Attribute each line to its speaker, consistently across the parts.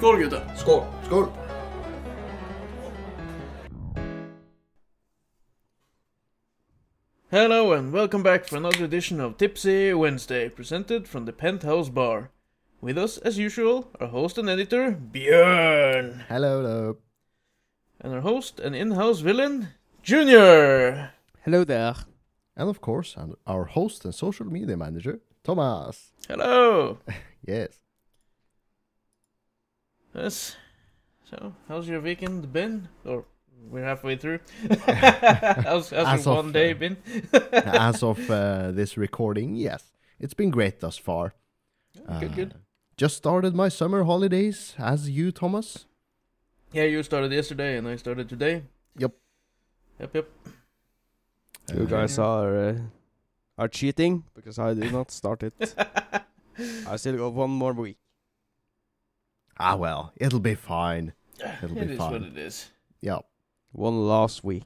Speaker 1: Skål gutta!
Speaker 2: Skål! Skål!
Speaker 1: Hello and welcome back for another edition of Tipsy Wednesday, presented from the Penthouse Bar. With us, as usual, our host and editor, Björn.
Speaker 2: Hello, hello.
Speaker 1: And our host and in-house villain, Junior.
Speaker 3: Hello there.
Speaker 2: And of course, our host and social media manager, Thomas.
Speaker 1: Hello.
Speaker 2: Yes.
Speaker 1: Yes. So, how's your weekend been? Or we're halfway through. how's, how's
Speaker 2: As
Speaker 1: your
Speaker 2: of,
Speaker 1: one day
Speaker 2: uh,
Speaker 1: been?
Speaker 2: As of uh, this recording, yes. It's been great thus far.
Speaker 1: good,
Speaker 2: Uh,
Speaker 1: good.
Speaker 2: Just started my summer holidays, as you, Thomas.
Speaker 1: Yeah, you started yesterday and I started today.
Speaker 2: Yep.
Speaker 1: Yep, yep.
Speaker 3: You
Speaker 2: Uh,
Speaker 3: guys are uh, are cheating because I did not start it. I still got one more week.
Speaker 2: Ah, well, it'll be fine. It'll
Speaker 1: It
Speaker 2: be
Speaker 1: is
Speaker 2: fun.
Speaker 1: what it is.
Speaker 2: Yeah.
Speaker 3: One last week.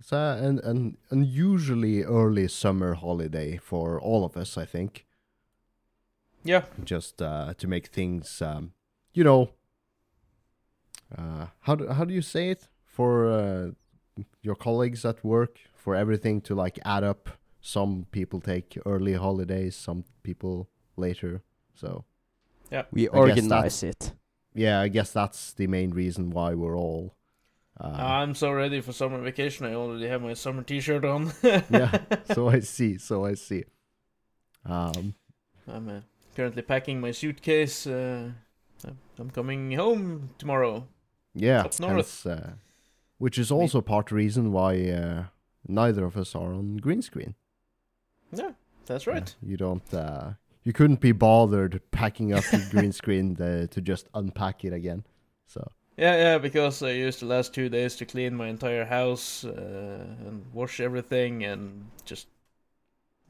Speaker 2: It's uh, an, an unusually early summer holiday for all of us, I think.
Speaker 1: Yeah.
Speaker 2: Just uh, to make things, um, you know, uh, how do how do you say it for uh, your colleagues at work? For everything to like add up. Some people take early holidays, some people later. So yeah,
Speaker 3: We
Speaker 2: guess
Speaker 3: organize it.
Speaker 2: Yeah, I guess that's the main reason why we're all. Uh,
Speaker 1: I'm so ready for summer vacation. I already have my summer T-shirt on.
Speaker 2: yeah, so I see. So I see. Um,
Speaker 1: I'm uh, currently packing my suitcase. Uh, I'm- coming home tomorrow.
Speaker 2: Yeah,
Speaker 1: Up north.
Speaker 2: hence, uh, which is also part reason why uh, neither of us are on green screen.
Speaker 1: Yeah, that's right.
Speaker 2: You don't. You couldn't be bothered packing up the green screen uh, to just unpack it again. So
Speaker 1: Yeah, yeah, because I used the last two days to clean my entire house uh, and wash everything and just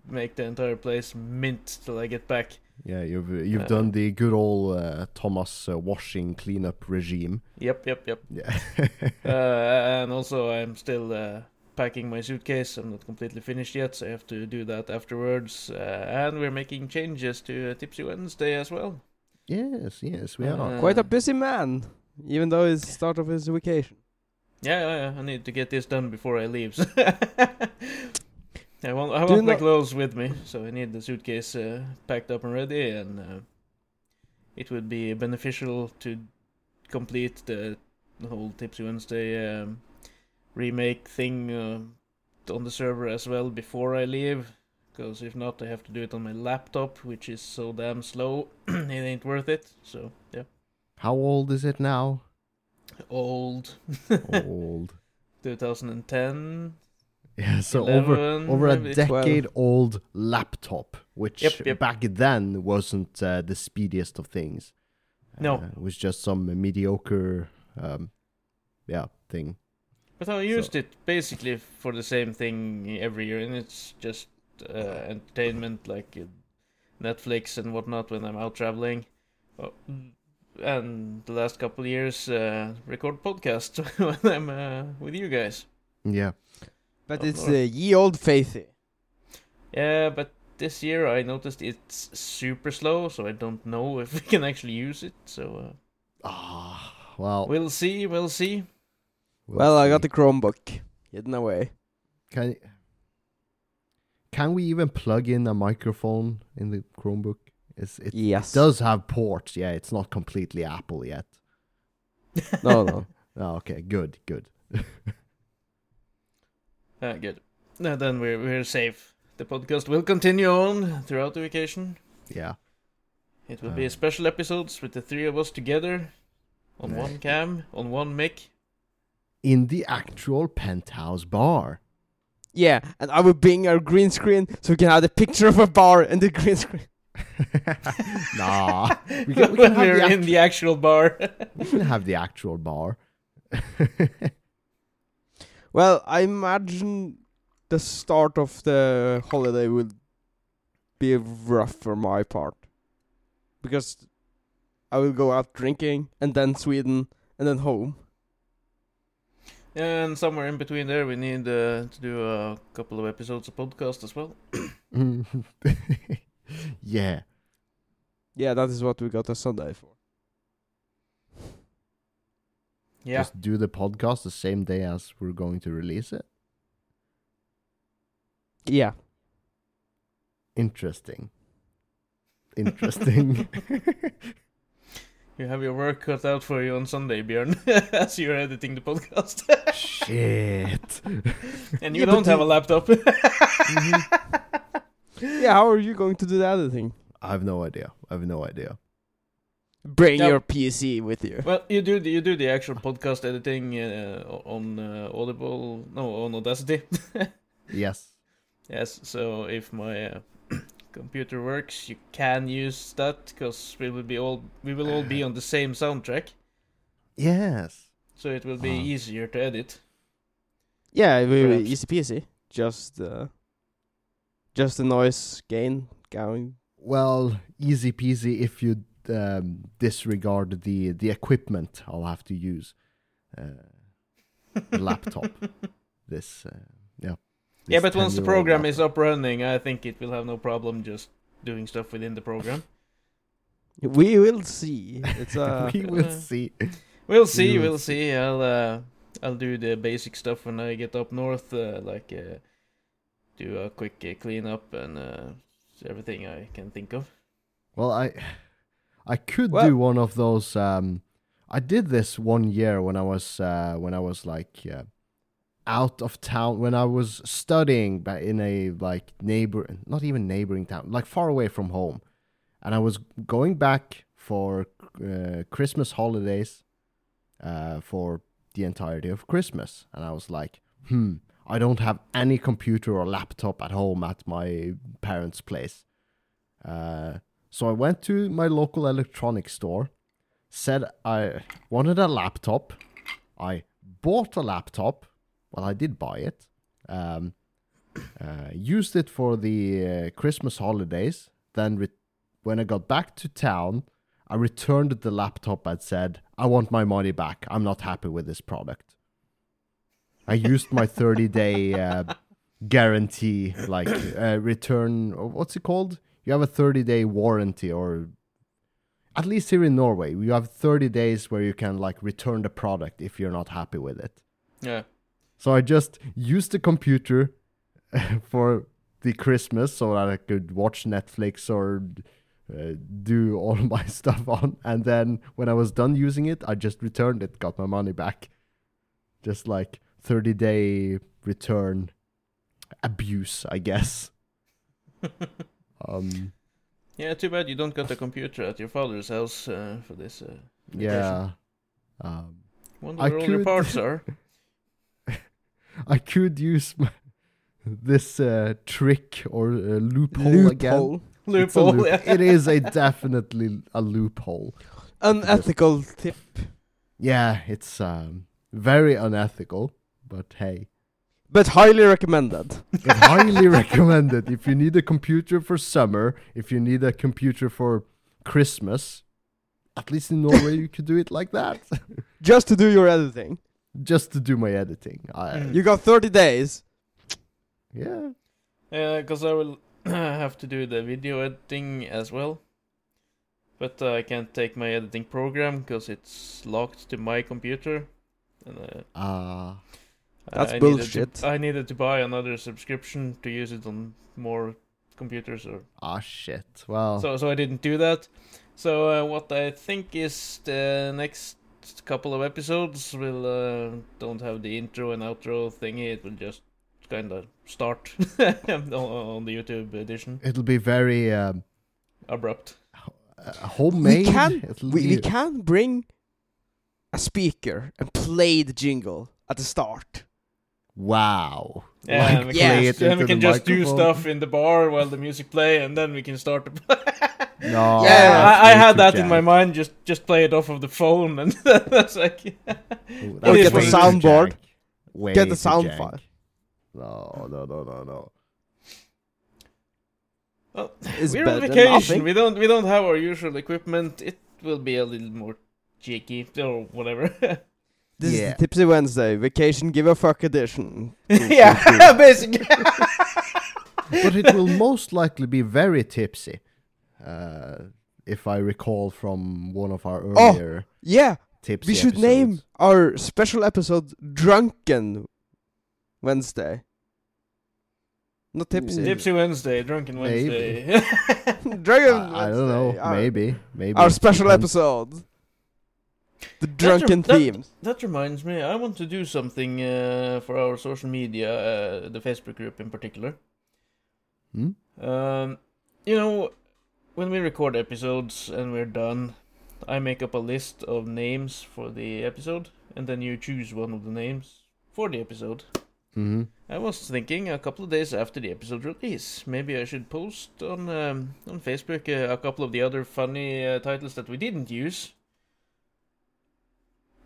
Speaker 1: make the entire place mint till I get back.
Speaker 2: yeah, you've you've
Speaker 1: Uh,
Speaker 2: done the good old uh, Thomas uh, washing cleanup regime.
Speaker 1: Yep, yep, yep.
Speaker 2: Yeah,
Speaker 1: uh, and also, I'm still uh, packing my suitcase. I'm not completely finished yet, so I have to do that afterwards. Uh, and we're making changes to uh, Tipsy Wednesday as well.
Speaker 2: yes, yes, we
Speaker 1: Uh,
Speaker 2: are.
Speaker 3: Quite a busy man, even though it's the start of his vacation.
Speaker 1: Yeah, yeah, yeah. I need to get this done before I leave. I want, I
Speaker 3: Do you
Speaker 1: want my
Speaker 3: know-
Speaker 1: clothes with me, so I need the suitcase uh, packed up and ready, and uh, it would be beneficial to complete the, the whole Tipsy Wednesday um, remake thing uh, on the server as well before I leave. Because if not, I have to do it on my laptop, which is so damn slow. it ain't worth it. So yeah,
Speaker 2: How old is it now?
Speaker 1: old.
Speaker 2: old.
Speaker 1: 2010.
Speaker 2: Yeah, so over
Speaker 1: 11,
Speaker 2: over a
Speaker 1: maybe 12.
Speaker 2: decade old laptop, which
Speaker 1: Yep, yep.
Speaker 2: back then wasn't uh, the speediest of things.
Speaker 1: No.
Speaker 2: Uh, it was just some mediocre, um, yeah, thing.
Speaker 1: But I used it basically for the same thing every year, and it's just uh, entertainment like uh, Netflix and whatnot when I'm out traveling. Oh, and the last couple of years, uh, record podcasts when I'm uh, with you guys.
Speaker 2: Yeah,
Speaker 3: But
Speaker 1: Oh,
Speaker 3: it's
Speaker 1: Lord.
Speaker 3: uh, ye old faithy.
Speaker 1: Yeah, but this year I noticed it's super slow, so I don't know if we can actually use it. So uh,
Speaker 2: ah, well,
Speaker 1: we'll see, we'll see.
Speaker 2: We'll
Speaker 3: well, I got
Speaker 2: see.
Speaker 3: the Chromebook hidden away.
Speaker 2: Can can we even plug in a microphone in the Chromebook? It's, it
Speaker 3: Yes.
Speaker 2: does have ports. Yeah, it's not completely Apple yet.
Speaker 3: No, no.
Speaker 2: Oh, okay, good, good.
Speaker 1: Ah, good. No, then we're we're safe. The podcast will continue on throughout the vacation.
Speaker 2: Yeah,
Speaker 1: It will be
Speaker 2: Uh.
Speaker 1: special episodes with the three of us together on one cam, on one mic.
Speaker 2: In the actual penthouse bar.
Speaker 3: Yeah, and I will bring our green screen so we can have the picture of a bar and the green screen.
Speaker 2: nah, we can, we
Speaker 1: when
Speaker 2: can have
Speaker 1: we're
Speaker 2: the
Speaker 1: in the actual bar.
Speaker 2: We can have the actual bar.
Speaker 3: Well, I imagine the start of the holiday will be rough for my part. Because I will go out drinking and then Sweden and then home.
Speaker 1: And somewhere in between there, we need uh, to do a couple of episodes of podcast as well.
Speaker 2: yeah.
Speaker 3: Yeah, that is what we got a Sunday for.
Speaker 1: Yeah.
Speaker 2: Just do the podcast the same day as we're going to release it.
Speaker 3: Yeah.
Speaker 2: Interesting. Interesting.
Speaker 1: You have your work cut out for you on Sunday, Björn, as you're editing the podcast.
Speaker 2: Shit.
Speaker 1: and you
Speaker 3: Yeah,
Speaker 1: don't have
Speaker 3: you-
Speaker 1: a laptop.
Speaker 3: Yeah, how are you going to do the other thing?
Speaker 2: I have no idea. I have no idea.
Speaker 3: Bring
Speaker 1: Yeah.
Speaker 3: your PC with you.
Speaker 1: well, you do the, you do the actual podcast editing uh, on uh, Audible, no, on Audacity.
Speaker 2: Yes.
Speaker 1: yes, so if my uh, computer works, you can use that because we will be all we will all be on the same soundtrack,
Speaker 2: Yes.
Speaker 1: so it will be
Speaker 2: Ah.
Speaker 1: easier to edit.
Speaker 3: Yeah, we
Speaker 1: Perhaps.
Speaker 3: easy peasy. Just uh, just the noise gain going.
Speaker 2: Well, easy peasy if you um, disregard the the equipment I'll have to use. Uh, laptop. This, uh, yeah.
Speaker 1: Yeah, but once the
Speaker 2: 10-year-old
Speaker 1: program is up running, I think it will have no problem just doing stuff within the program.
Speaker 3: We will see. It's uh,
Speaker 2: we will
Speaker 1: uh,
Speaker 2: see.
Speaker 1: We'll see,
Speaker 2: You will
Speaker 1: we'll see. I'll uh, I'll do the basic stuff when I get up north, uh, like uh, do a quick uh, cleanup and uh, everything I can think of.
Speaker 2: Well, I I could
Speaker 3: Well-
Speaker 2: do one of those. Um, I did this one year when I was uh, when I was like uh, out of town when I was studying ba- in a like neighbor, not even neighboring town, like far away from home, and I was going back for uh, Christmas holidays uh, for the entirety of Christmas, and I was like, hmm, I don't have any computer or laptop at home at my parents' place. Uh, so I went to my local electronics store, said I wanted a laptop. I bought a laptop. Well, I did buy it. Um, uh, used it for the uh, Christmas holidays. Then, re- when I got back to town, I returned the laptop and said, I want my money back. I'm not happy with this product. I used my 30 day uh, guarantee, like uh, return, or what's it called? You have a 30 day warranty, or at least here in Norway, you have 30 days where you can like return the product if you're not happy with it.
Speaker 1: Yeah.
Speaker 2: So I just used the computer for the Christmas so that I could watch Netflix or uh, do all my stuff on. And then when I was done using it, I just returned it, got my money back. Just like 30 day return abuse, I guess. um,
Speaker 1: Yeah, too bad you don't got a computer at your father's house uh, for this. Uh,
Speaker 2: yeah. Um,
Speaker 1: wonder
Speaker 2: I
Speaker 1: where all your
Speaker 2: could-
Speaker 1: parts are.
Speaker 2: I could use my, this uh, trick or uh, loophole, again.
Speaker 3: Loophole.
Speaker 2: It's a
Speaker 1: Loophole.
Speaker 2: loop-
Speaker 1: yeah.
Speaker 2: It is a definitely a loophole.
Speaker 3: Unethical tip.
Speaker 2: Yeah, it's um, very unethical, but hey,
Speaker 3: But highly recommended.
Speaker 2: highly recommended if you need a computer for summer, if you need a computer for Christmas. At least in Norway, you could do it like that,
Speaker 3: Just to do your editing.
Speaker 2: Just to do my editing. I.
Speaker 3: You got 30 days.
Speaker 2: yeah,
Speaker 1: Yeah, because I will have to do the video editing as well. But uh, I can't take my editing program because it's locked to my computer. And, uh,
Speaker 2: uh,
Speaker 3: That's
Speaker 1: I
Speaker 3: bullshit.
Speaker 1: Needed to, I needed to buy another subscription to use it on more computers, or
Speaker 2: ah, shit. Well,
Speaker 1: so. So I didn't do that. So uh, what I think is the next couple of episodes will uh, don't have the intro and outro thingy. It will just kind of start on, on the YouTube edition.
Speaker 2: it'll be very um,
Speaker 1: Abrupt.
Speaker 2: uh, homemade.
Speaker 3: we can
Speaker 2: It'll
Speaker 3: we,
Speaker 2: be-
Speaker 3: we can bring a speaker and play the jingle at the start.
Speaker 2: Wow.
Speaker 1: Yeah,
Speaker 2: Like,
Speaker 1: and we
Speaker 3: yeah.
Speaker 1: can,
Speaker 2: play
Speaker 1: just,
Speaker 2: it
Speaker 1: then we can
Speaker 2: the
Speaker 1: just do stuff in the bar while the music play, and then we can start. To
Speaker 2: No,
Speaker 3: Yeah,
Speaker 1: I, I had
Speaker 2: too
Speaker 1: that in my mind. Just just play it off of the phone, and that's like
Speaker 2: Ooh,
Speaker 1: Or
Speaker 2: that's
Speaker 1: get the
Speaker 2: way too
Speaker 3: soundboard. Get the sound
Speaker 2: jank.
Speaker 3: file.
Speaker 2: No, no, no, no, no.
Speaker 1: well,
Speaker 3: It's
Speaker 1: we're on vacation. We don't we don't have our usual equipment. It will be a little more cheeky or whatever.
Speaker 3: This
Speaker 2: Yeah.
Speaker 3: is the Tipsy Wednesday vacation give a fuck edition.
Speaker 1: yeah, basically.
Speaker 2: But it will most likely be very tipsy, uh, if I recall from one of our
Speaker 3: Oh.
Speaker 2: earlier.
Speaker 3: Yeah,
Speaker 2: tipsy.
Speaker 3: we should
Speaker 2: episodes.
Speaker 3: name our special episode Drunken Wednesday. Not tipsy.
Speaker 1: Tipsy Wednesday, Drunken
Speaker 2: Maybe.
Speaker 1: Wednesday.
Speaker 3: Drunken
Speaker 2: I, I don't know.
Speaker 3: Our-
Speaker 2: maybe. Maybe.
Speaker 3: Our special
Speaker 2: Depends.
Speaker 3: episode. The drunken
Speaker 1: that-
Speaker 3: themes.
Speaker 1: that reminds me, I want to do something uh, for our social media, uh, the Facebook group in particular.
Speaker 2: Hmm?
Speaker 1: Um, you know, when we record episodes and we're done, I make up a list of names for the episode, and then you choose one of the names for the episode.
Speaker 2: Mhm.
Speaker 1: I was thinking a couple of days after the episode release, maybe I should post on um, on Facebook uh, a couple of the other funny uh, titles that we didn't use.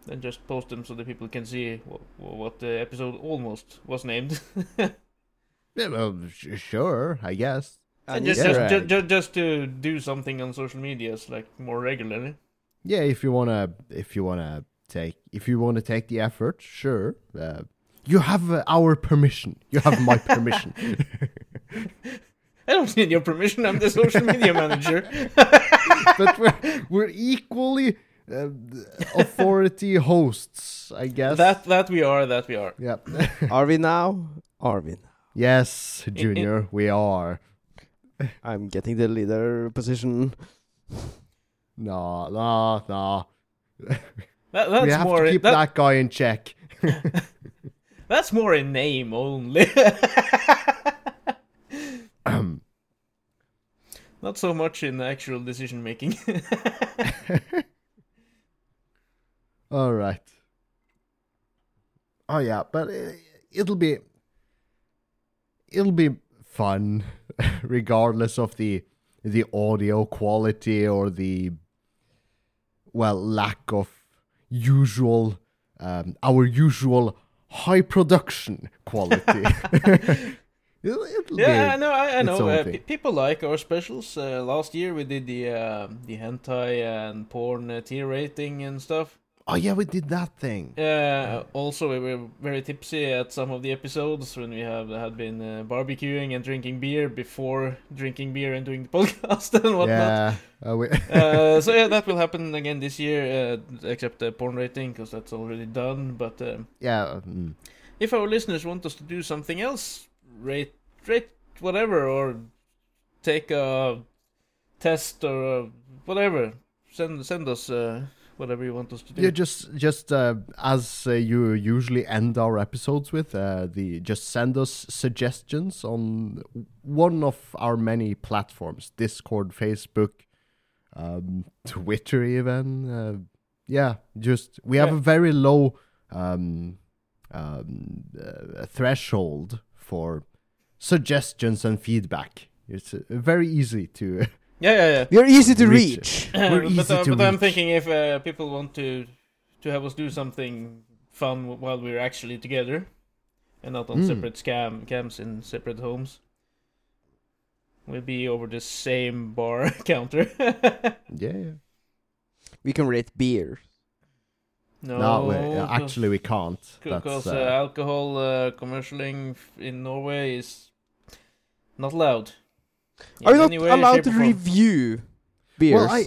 Speaker 1: Then just post them so that people can see wh- wh- what the episode almost was named.
Speaker 2: Yeah, well, sh- sure, I guess.
Speaker 3: An
Speaker 1: just,
Speaker 3: Easter
Speaker 1: just,
Speaker 3: egg.
Speaker 1: ju- ju- just to do something on social medias like more regularly.
Speaker 2: Yeah, if you wanna, if you wanna take, if you wanna take the effort, sure. Uh, you have uh, our permission. You have my permission.
Speaker 1: I don't need your permission. I'm the social media manager.
Speaker 2: but we're we're equally uh, authority hosts, I guess.
Speaker 1: That that we are. That we are.
Speaker 2: Yeah.
Speaker 3: Are we now? Are we?
Speaker 2: yes, Junior, we are.
Speaker 3: I'm getting the leader position.
Speaker 2: No, no, no.
Speaker 1: That, that's
Speaker 2: we have
Speaker 1: more.
Speaker 2: to keep
Speaker 1: that-
Speaker 2: that guy in check.
Speaker 1: That's more in name only. um. Not so much in actual decision making.
Speaker 2: All right. Oh yeah, but uh, it'll be it'll be fun, regardless of the the audio quality or the well lack of usual um, our usual high production quality.
Speaker 1: yeah, I know. I, I know. Uh, pe- people like our specials. Uh, last year we did the uh, the hentai and porn uh, tier rating and stuff.
Speaker 2: Oh yeah, we did that thing.
Speaker 1: Uh, also, we were very tipsy at some of the episodes when we have had been uh, barbecuing and drinking beer before drinking beer and doing the podcast and whatnot.
Speaker 2: Yeah, uh, we
Speaker 1: uh, so yeah, that will happen again this year, uh, except the porn rating because that's already done. But um,
Speaker 2: yeah. mm.
Speaker 1: if our listeners want us to do something else, rate rate whatever or take a test or uh, whatever, send send us uh, whatever you want us to do.
Speaker 2: Yeah, just just uh, as uh, you usually end our episodes with, uh, the just send us suggestions on one of our many platforms: Discord, Facebook, um, Twitter, even. Uh, yeah, just we have
Speaker 1: Yeah.
Speaker 2: a very low um, um, uh, threshold for suggestions and feedback. It's uh, very easy to.
Speaker 1: yeah, yeah, yeah.
Speaker 3: We are easy to
Speaker 2: Reach
Speaker 3: reach.
Speaker 2: We're
Speaker 1: but
Speaker 2: easy
Speaker 1: uh,
Speaker 2: to
Speaker 1: but I'm thinking if uh, people want to to have us do something fun while we're actually together, and not on
Speaker 2: Hmm.
Speaker 1: separate scam camps in separate homes, we'll be over the same bar counter.
Speaker 2: yeah, yeah.
Speaker 3: We can rate beer.
Speaker 1: no,
Speaker 2: No, we, uh, actually we can't.
Speaker 1: Because uh,
Speaker 2: uh,
Speaker 1: alcohol uh, commercialing in Norway is not allowed.
Speaker 3: Are you not allowed to review beers?
Speaker 2: Well, I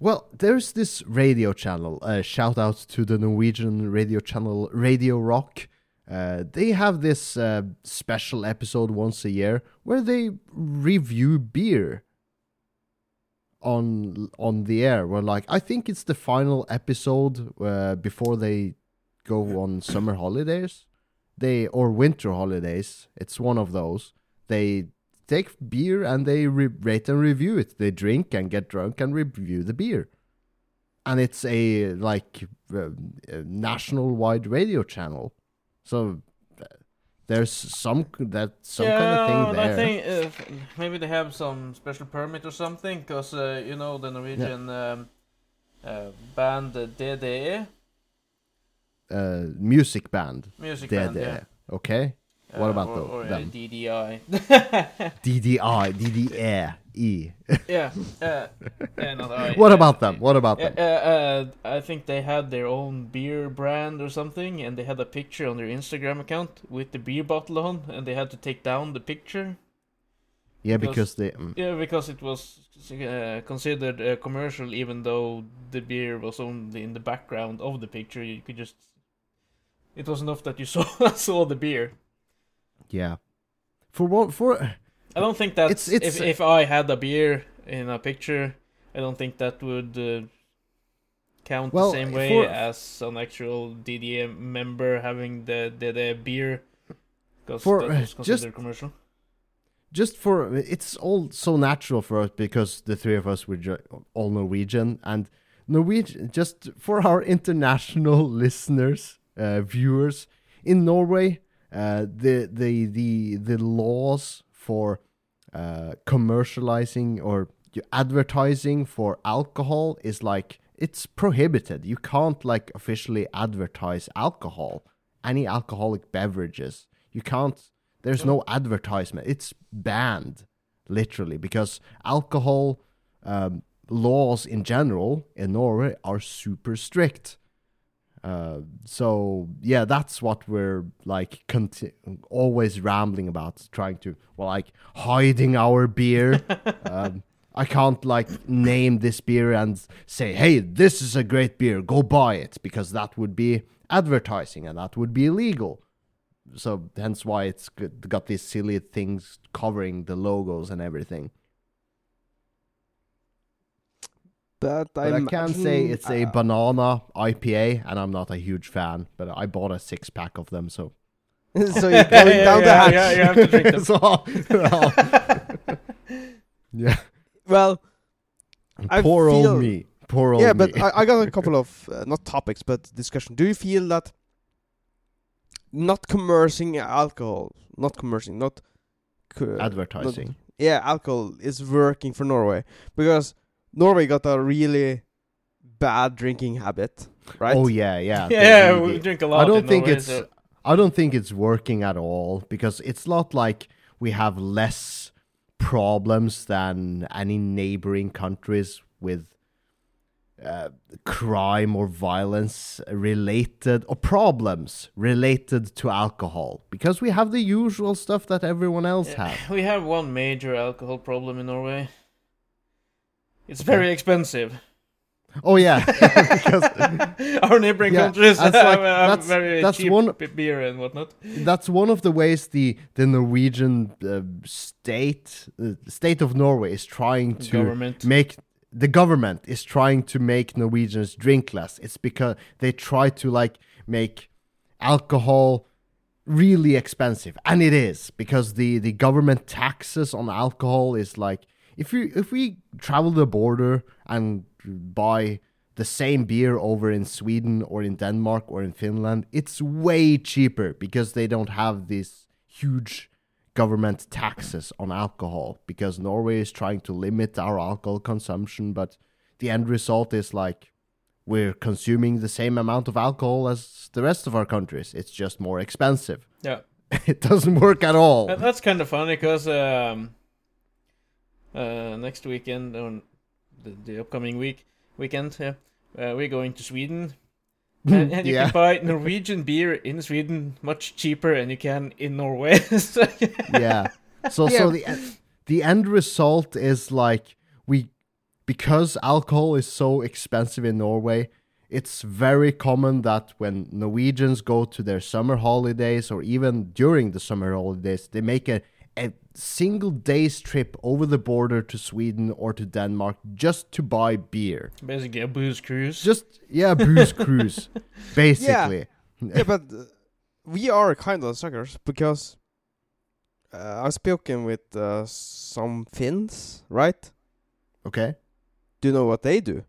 Speaker 2: well, there's this radio channel. Uh, shout out to the Norwegian radio channel Radio Rock. Uh, they have this uh, special episode once a year where they review beer on on the air. Where like I think it's the final episode uh, before they go on summer holidays, they or winter holidays. It's one of those. They take beer and they re- rate and review it. They drink and get drunk and review the beer. And it's a like uh, national wide radio channel. So uh, there's some that some
Speaker 1: yeah,
Speaker 2: kind of thing there.
Speaker 1: I think uh, maybe they have some special permit or something, because uh, you know the Norwegian um, uh, band DDE
Speaker 2: uh, music band.
Speaker 1: music
Speaker 2: There,
Speaker 1: band, yeah.
Speaker 2: there. Okay. What
Speaker 1: Uh,
Speaker 2: about
Speaker 1: or,
Speaker 2: tho-
Speaker 1: or, uh,
Speaker 2: them?
Speaker 1: DDI?
Speaker 2: DDI, DDE, E.
Speaker 1: yeah, uh, yeah, not I.
Speaker 2: What
Speaker 1: uh,
Speaker 2: about them? What about them?
Speaker 1: uh, uh, I think they had their own beer brand or something, and they had a picture on their Instagram account with the beer bottle on, and they had to take down the picture
Speaker 2: Yeah,
Speaker 1: Because-
Speaker 2: because they. mm,
Speaker 1: Yeah, because it was uh, considered a commercial, even though the beer was only in the background of the picture. You could just. It was enough that you saw saw the beer.
Speaker 2: Yeah. For one, for
Speaker 1: I don't think that
Speaker 2: It's- it's-
Speaker 1: if if I had a beer in a picture, I don't think that would uh, count
Speaker 2: Well,
Speaker 1: the same way
Speaker 2: for-
Speaker 1: as an actual DDM member having the the, the beer. Because
Speaker 2: For, uh, just-
Speaker 1: considered commercial.
Speaker 2: just for it's all so natural for us because the three of us were all Norwegian and Norwegian just for our international listeners uh, viewers in Norway uh, the the the the laws for uh, commercializing or advertising for alcohol is like it's prohibited you can't like officially advertise alcohol any alcoholic beverages you can't there's no advertisement. It's banned, literally, because alcohol um, laws in general in Norway are super strict. Uh, so yeah, that's what we're like conti- always rambling about, trying to well, like hiding our beer. um, I can't like name this beer and say, "Hey, this is a great beer. Go buy it," because that would be advertising and that would be illegal so hence why it's got these silly things covering the logos and everything.
Speaker 3: But,
Speaker 2: But I, can say
Speaker 3: imagine-
Speaker 2: it's a
Speaker 3: uh,
Speaker 2: banana IPA, and I'm not a huge fan, but I bought a six pack of them, so.
Speaker 3: so you're going
Speaker 1: Yeah,
Speaker 3: down the hatch.
Speaker 1: yeah, you have to drink them.
Speaker 2: so yeah,
Speaker 3: Well, I
Speaker 2: poor
Speaker 3: feel-
Speaker 2: old me, poor old
Speaker 3: yeah,
Speaker 2: me.
Speaker 3: but I, I got a couple of uh, not topics but discussion. Do you feel that not commercing alcohol, not commercing, not co-
Speaker 2: advertising.
Speaker 3: yeah, alcohol is working for Norway because Norway got a really bad drinking habit, right?
Speaker 2: Oh yeah, yeah.
Speaker 1: yeah,
Speaker 2: really-
Speaker 1: we drink a lot.
Speaker 2: I don't
Speaker 1: in
Speaker 2: think
Speaker 1: Norway,
Speaker 2: it's.
Speaker 1: so-
Speaker 2: I don't think it's working at all because it's not like we have less problems than any neighboring countries with uh, crime or violence related or problems related to alcohol because we have the usual stuff that everyone else
Speaker 1: Yeah,
Speaker 2: has.
Speaker 1: We have one major alcohol problem in Norway. It's very expensive.
Speaker 2: Oh yeah, because
Speaker 1: Our neighboring
Speaker 2: Yeah,
Speaker 1: countries
Speaker 2: that's
Speaker 1: have,
Speaker 2: like- that's-
Speaker 1: very
Speaker 2: that's
Speaker 1: cheap
Speaker 2: one-
Speaker 1: beer and whatnot.
Speaker 2: that's one of the ways the the Norwegian uh, state uh, state of Norway is trying to
Speaker 1: Government.
Speaker 2: make the government is trying to make Norwegians drink less. It's because they try to like make alcohol really expensive, and it is because the the government taxes on alcohol is like if you if we travel the border and buy the same beer over in Sweden or in Denmark or in Finland, it's way cheaper because they don't have these huge government taxes on alcohol because Norway is trying to limit our alcohol consumption, but the end result is like we're consuming the same amount of alcohol as the rest of our countries. It's just more expensive.
Speaker 1: Yeah.
Speaker 2: it doesn't work at all.
Speaker 1: That's kind of funny because um, uh, next weekend on the, the upcoming week weekend, yeah, uh, we're going to Sweden, and, and you
Speaker 2: yeah.
Speaker 1: can buy Norwegian beer in Sweden much cheaper than you can in Norway. So,
Speaker 2: yeah. So
Speaker 3: Yeah.
Speaker 2: so the the end result is like we because alcohol is so expensive in Norway, it's very common that when Norwegians go to their summer holidays or even during the summer holidays, they make a a single day's trip over the border to Sweden or to Denmark just to buy beer.
Speaker 1: Basically, a booze cruise.
Speaker 2: Just yeah, booze cruise, basically.
Speaker 3: yeah, yeah but uh, we are kind of suckers because uh, I've spoken with uh, some Finns, right?
Speaker 2: Okay,
Speaker 3: Do you know what they do?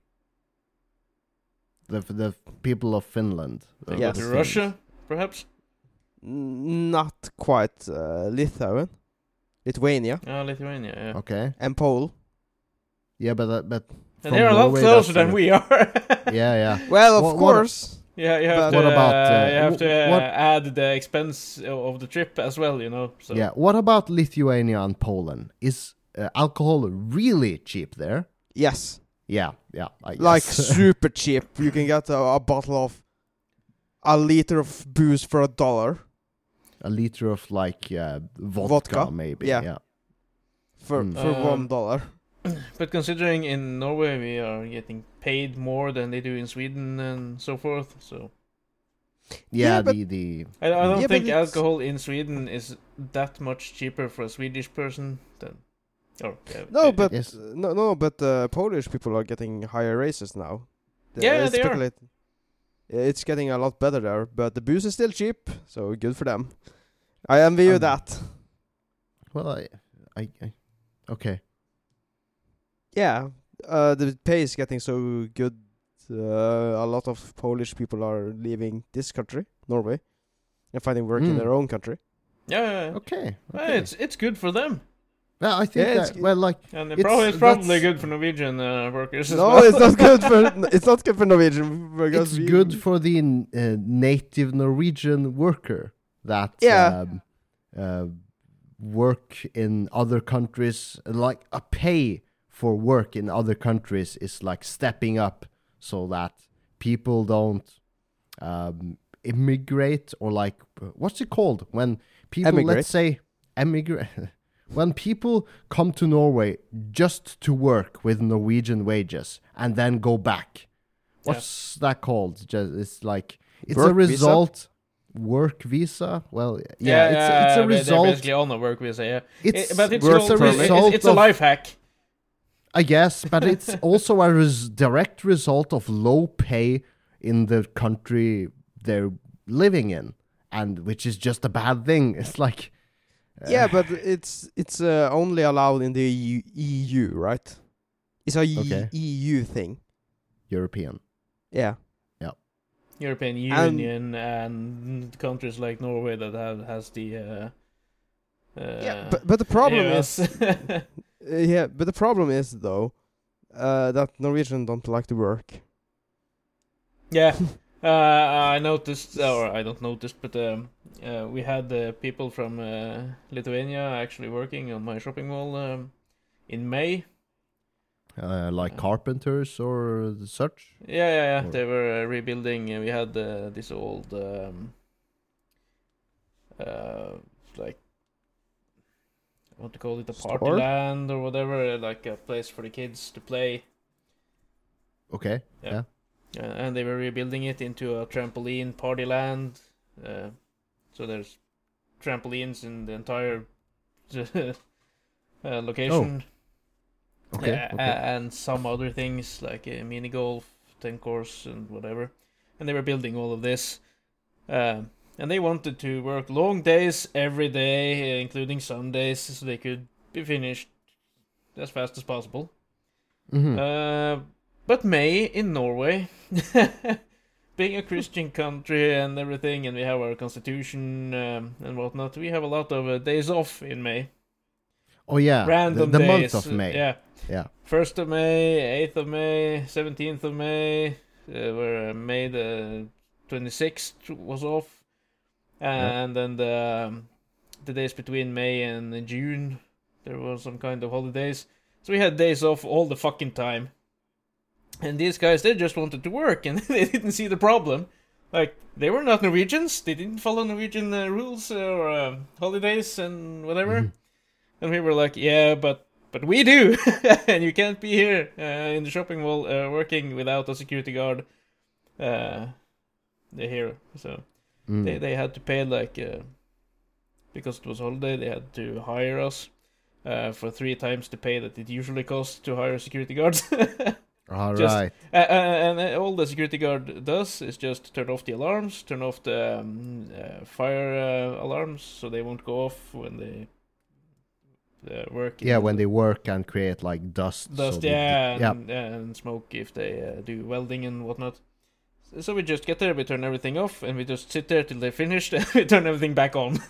Speaker 2: the the people of Finland.
Speaker 1: Go
Speaker 3: Yes.
Speaker 1: to Russia, perhaps.
Speaker 3: N- not quite uh, Lithuanian, Lithuania,
Speaker 1: Lithuania. Yeah.
Speaker 2: Okay.
Speaker 3: and Pole.
Speaker 2: Yeah, but uh, but
Speaker 1: And they're a lot
Speaker 2: Norway,
Speaker 1: closer than we are.
Speaker 2: Yeah, yeah.
Speaker 3: Well, of
Speaker 2: what-
Speaker 3: course.
Speaker 1: Yeah, you have
Speaker 3: But-
Speaker 1: to.
Speaker 2: What about,
Speaker 1: uh,
Speaker 2: uh,
Speaker 1: you have to uh,
Speaker 2: what-
Speaker 1: add the expense of the trip as well. You know. So.
Speaker 2: Yeah. What about Lithuania and Poland? Is uh, alcohol really cheap there?
Speaker 3: Yes,
Speaker 2: Yeah, yeah. I
Speaker 3: like super cheap. You can get a, a bottle of a liter of booze for a dollar.
Speaker 2: A liter of like uh, vodka,
Speaker 3: Vodka?
Speaker 2: maybe.
Speaker 3: Yeah.
Speaker 2: Yeah.
Speaker 3: for
Speaker 2: Mm.
Speaker 3: for one dollar.
Speaker 1: But considering in Norway we are getting paid more than they do in Sweden and so forth, so
Speaker 2: Yeah,
Speaker 3: Yeah,
Speaker 2: the the
Speaker 1: I, I don't
Speaker 3: Yeah,
Speaker 1: think alcohol in Sweden is that much cheaper for a Swedish person than. Or yeah,
Speaker 3: No, but
Speaker 2: Yes.
Speaker 3: uh, no, no, but uh, Polish people are getting higher raises now. The-
Speaker 1: Yeah,
Speaker 3: it's
Speaker 1: they are.
Speaker 3: Speculate- It's getting a lot better there, but the booze is still cheap, so good for them. I envy you
Speaker 2: Um,
Speaker 3: that.
Speaker 2: well, I, I, I okay.
Speaker 3: Yeah, uh, the pay is getting so good. Uh, a lot of Polish people are leaving this country, Norway, and finding work in
Speaker 2: Mm.
Speaker 3: their own country.
Speaker 1: yeah, yeah, yeah.
Speaker 2: Okay. Okay.
Speaker 1: it's it's good for them,
Speaker 2: yeah, I think
Speaker 3: Yeah, it's
Speaker 2: that. Well, like
Speaker 1: and
Speaker 2: It's-
Speaker 1: probably it's probably good for Norwegian uh, workers. as
Speaker 3: No,
Speaker 1: well.
Speaker 3: it's not good for it's not good for Norwegian workers.
Speaker 2: it's
Speaker 3: we-
Speaker 2: good for the uh, native Norwegian worker that
Speaker 3: Yeah.
Speaker 2: um, uh, work in other countries. Like a pay for work in other countries is like stepping up so that people don't um, immigrate or like what's it called when people
Speaker 3: Emigrate.
Speaker 2: let's say emigrate. When people come to Norway just to work with Norwegian wages and then go back, what's that called? Just it's like it's a
Speaker 3: Work visa?
Speaker 2: result. Work visa. Well, yeah,
Speaker 1: yeah,
Speaker 2: it's
Speaker 1: yeah,
Speaker 2: it's a
Speaker 1: they're- They're
Speaker 2: result.
Speaker 1: basically on a work visa, yeah.
Speaker 2: It's
Speaker 1: It- but it's,
Speaker 3: work
Speaker 1: also,
Speaker 3: permit.
Speaker 1: it's,
Speaker 2: result
Speaker 1: it's a
Speaker 2: of-
Speaker 1: life hack.
Speaker 2: I guess, but it's also a res- direct result of low pay in the country they're living in, and which is just a bad thing. It's like,
Speaker 3: Yeah, but it's it's uh, only allowed in the EU, EU right? It's a
Speaker 2: Okay.
Speaker 3: EU thing.
Speaker 2: European.
Speaker 3: Yeah.
Speaker 1: Yeah.
Speaker 3: European
Speaker 1: Union and countries like Norway that have has the. Uh, uh,
Speaker 3: yeah, but but the problem
Speaker 1: EOS.
Speaker 3: is uh, yeah, but the problem is though uh, that Norwegian don't like to work.
Speaker 1: Yeah, uh, I noticed, or I don't notice, but um, uh, we had uh, people from uh, Lithuania actually working on my shopping mall um, in May.
Speaker 2: Uh, like
Speaker 1: Uh,
Speaker 2: carpenters or such.
Speaker 1: Yeah, yeah, yeah.
Speaker 2: Or-
Speaker 1: They were uh, rebuilding. Uh, we had uh, this old, um, uh, like, what to call it a party
Speaker 3: Store?
Speaker 1: land or whatever, like a place for the kids to play.
Speaker 2: Okay.
Speaker 1: Yeah. Uh, and they were rebuilding it into a trampoline party land. Uh, so there's trampolines in the entire uh, location.
Speaker 2: Okay.
Speaker 1: Uh,
Speaker 2: okay.
Speaker 1: and some other things like a mini golf, ten course, and whatever. And they were building all of this. Um, and they wanted to work long days every day, uh, including Sundays, so they could be finished as fast as possible.
Speaker 2: Mhm.
Speaker 1: Uh, but May in Norway, being a Christian country and everything, and we have our constitution um, and whatnot, we have a lot of uh, days off in May.
Speaker 2: oh yeah, the,
Speaker 1: Random
Speaker 2: the
Speaker 1: days.
Speaker 2: month of May.
Speaker 1: Yeah.
Speaker 2: Yeah.
Speaker 1: 1st of May, 8th of May, 17th of May, uh, where uh, May the 26th was off.
Speaker 2: Yeah.
Speaker 1: And then the, um, the days between May and June, there were some kind of holidays. So we had days off all the fucking time. And these guys, they just wanted to work and they didn't see the problem. Like, they were not Norwegians, they didn't follow Norwegian uh, rules or uh, holidays and whatever.
Speaker 2: Mhm.
Speaker 1: And we were like, yeah, but but we do, and you can't be here uh, in the shopping mall uh, working without a security guard. Uh, they're here, so
Speaker 2: Mm.
Speaker 1: they they had to pay like uh, because it was holiday, they had to hire us uh, for three times the pay that it usually costs to hire security guards.
Speaker 2: All
Speaker 1: just-
Speaker 2: right.
Speaker 1: Uh, uh, and uh, all the security guard does is just turn off the alarms, turn off the um, uh, fire uh, alarms, so they won't go off when they uh, work.
Speaker 2: Yeah, when they work and create like dust. so
Speaker 1: dust,
Speaker 2: they-
Speaker 1: yeah,
Speaker 2: yeah.
Speaker 1: and, and smoke if they uh, do welding and whatnot. So we just get there, we turn everything off, and we just sit there till they're finished, and we turn everything back on.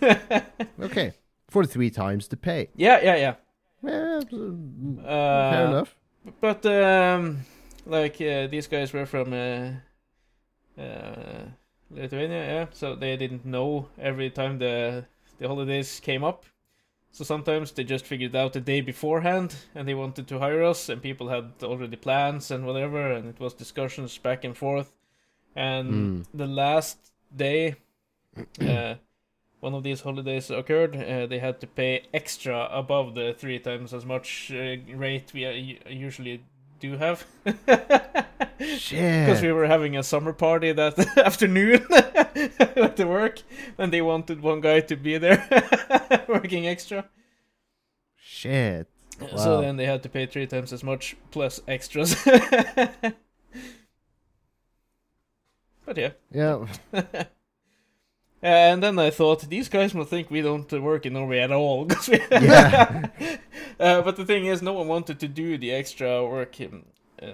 Speaker 2: Okay, for three times the pay.
Speaker 1: yeah, yeah, yeah.
Speaker 2: Yeah, fair enough.
Speaker 1: But um, like uh, these guys were from uh, uh, Lithuania, yeah. So they didn't know every time the the holidays came up. So sometimes they just figured out the day beforehand, and they wanted to hire us, and people had already plans and whatever, and it was discussions back and forth. And
Speaker 2: Mm.
Speaker 1: the last day, uh, one of these holidays occurred, uh, they had to pay extra above the three times as much uh, rate we uh, usually do have.
Speaker 2: Shit.
Speaker 1: Because we were having a summer party that afternoon at the work, and they wanted one guy to be there working extra.
Speaker 2: Shit.
Speaker 1: So then they had to pay three times as much plus extras. but yeah.
Speaker 2: Yeah.
Speaker 1: And then I thought these guys must think we don't work in Norway at all. 'cause we-
Speaker 2: Yeah.
Speaker 1: uh, but the thing is, no one wanted to do the extra work. Uh,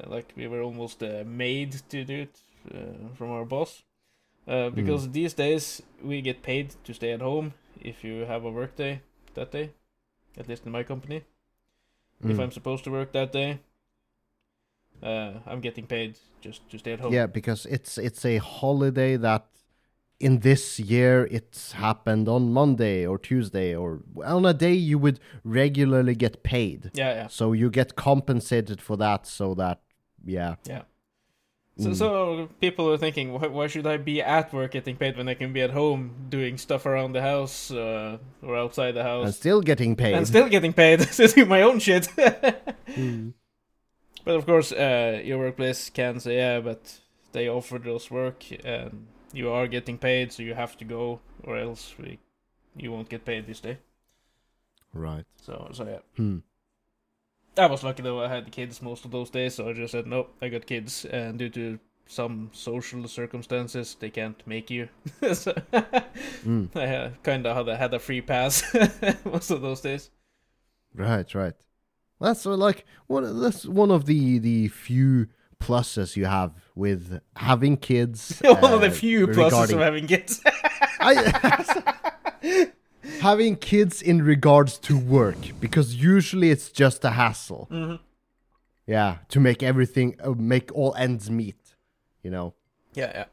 Speaker 1: like we were almost uh, made to do it uh, from our boss. Uh, because these days we get paid to stay at home if you have a work day that day. At least in my company. If
Speaker 2: Mm.
Speaker 1: I'm supposed to work that day, uh, I'm getting paid just to stay at home.
Speaker 2: Yeah, because it's it's a holiday that in this year it's happened on Monday or Tuesday or on a day you would regularly get paid.
Speaker 1: Yeah, yeah.
Speaker 2: So you get compensated for that so that yeah. Yeah.
Speaker 1: So,
Speaker 2: Mm.
Speaker 1: so people are thinking, why, why should I be at work getting paid when I can be at home doing stuff around the house uh, or outside the house?
Speaker 2: And still getting paid.
Speaker 1: and still getting paid to do my own shit?
Speaker 2: Mm.
Speaker 1: but of course, uh, your workplace can say, yeah, but they offered us work and you are getting paid, so you have to go, or else we, you won't get paid this day.
Speaker 2: Right.
Speaker 1: So, so yeah.
Speaker 2: Hmm.
Speaker 1: I was lucky though. I had the kids most of those days, so I just said nope. I got kids, and due to some social circumstances, they can't make you. so
Speaker 2: Mm.
Speaker 1: I kind of had a, had a free pass most of those days.
Speaker 2: Right, right. That's uh, like one. That's one of the the few pluses you have with having kids.
Speaker 1: One of the
Speaker 2: uh,
Speaker 1: few pluses of having kids.
Speaker 2: I, having kids in regards to work because usually it's just a hassle.
Speaker 1: Mhm.
Speaker 2: Yeah, to make everything uh, make all ends meet. You know.
Speaker 1: Yeah, yeah.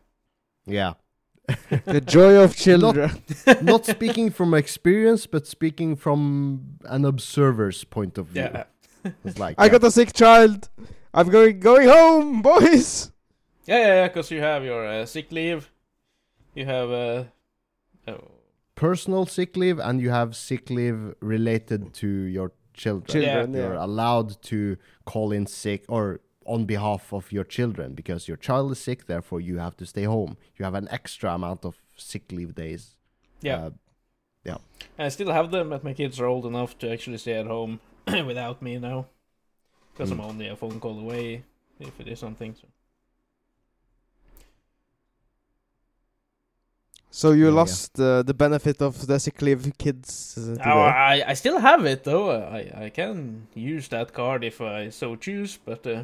Speaker 2: Yeah.
Speaker 3: the joy of children.
Speaker 2: Not speaking from experience, but speaking from an observer's point of view.
Speaker 1: Yeah,
Speaker 2: It's like
Speaker 3: I
Speaker 2: yeah.
Speaker 3: got a sick child. I'm going going home, boys.
Speaker 1: Yeah, yeah, yeah. Because you have your uh, sick leave, you have uh, oh,
Speaker 2: personal sick leave and you have sick leave related to your children.
Speaker 3: Children,
Speaker 2: You're
Speaker 3: yeah.
Speaker 2: allowed to call in sick or on behalf of your children because your child is sick, therefore you have to stay home. You have an extra amount of sick leave days.
Speaker 1: yeah.
Speaker 2: Uh,
Speaker 1: I still have them, but my kids are old enough to actually stay at home without me now. Because I'm
Speaker 2: Mm.
Speaker 1: only a phone call away if it is something. So.
Speaker 3: So you
Speaker 2: Yeah, yeah.
Speaker 3: lost uh, the benefit of the sick leave kids. Uh.
Speaker 1: Oh, I, I still have it though. I, I can use that card if I so choose, but uh,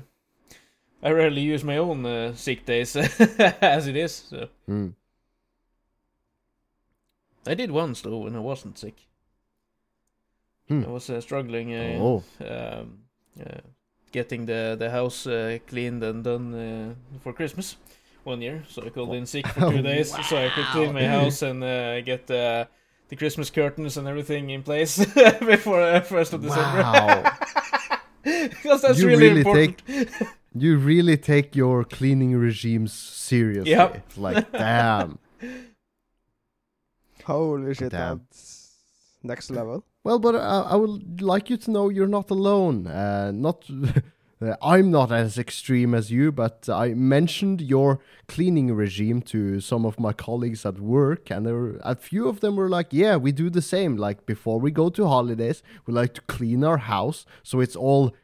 Speaker 1: I rarely use my own uh, sick days as it is. So.
Speaker 2: mm.
Speaker 1: I did once though when I wasn't sick.
Speaker 2: Hmm.
Speaker 1: I was uh, struggling. Uh,
Speaker 2: Oh.
Speaker 1: um, uh, getting the the house uh, cleaned and done uh, for Christmas one year. So I called in sick for two days so I could clean my house and uh, get uh, the Christmas curtains and everything in place before uh, first of December.
Speaker 2: Wow.
Speaker 1: because that's
Speaker 2: You
Speaker 1: really,
Speaker 2: really
Speaker 1: important.
Speaker 2: you really take your cleaning regimes seriously.
Speaker 1: Yep.
Speaker 2: Like, damn.
Speaker 3: Holy shit,
Speaker 2: Damn.
Speaker 3: that's next level.
Speaker 2: Well, but uh, I would like you to know you're not alone. Uh, not, I'm not as extreme as you, but I mentioned your cleaning regime to some of my colleagues at work, and there were, a few of them were like, "Yeah, we do the same. Like before we go to holidays, we like to clean our house so it's all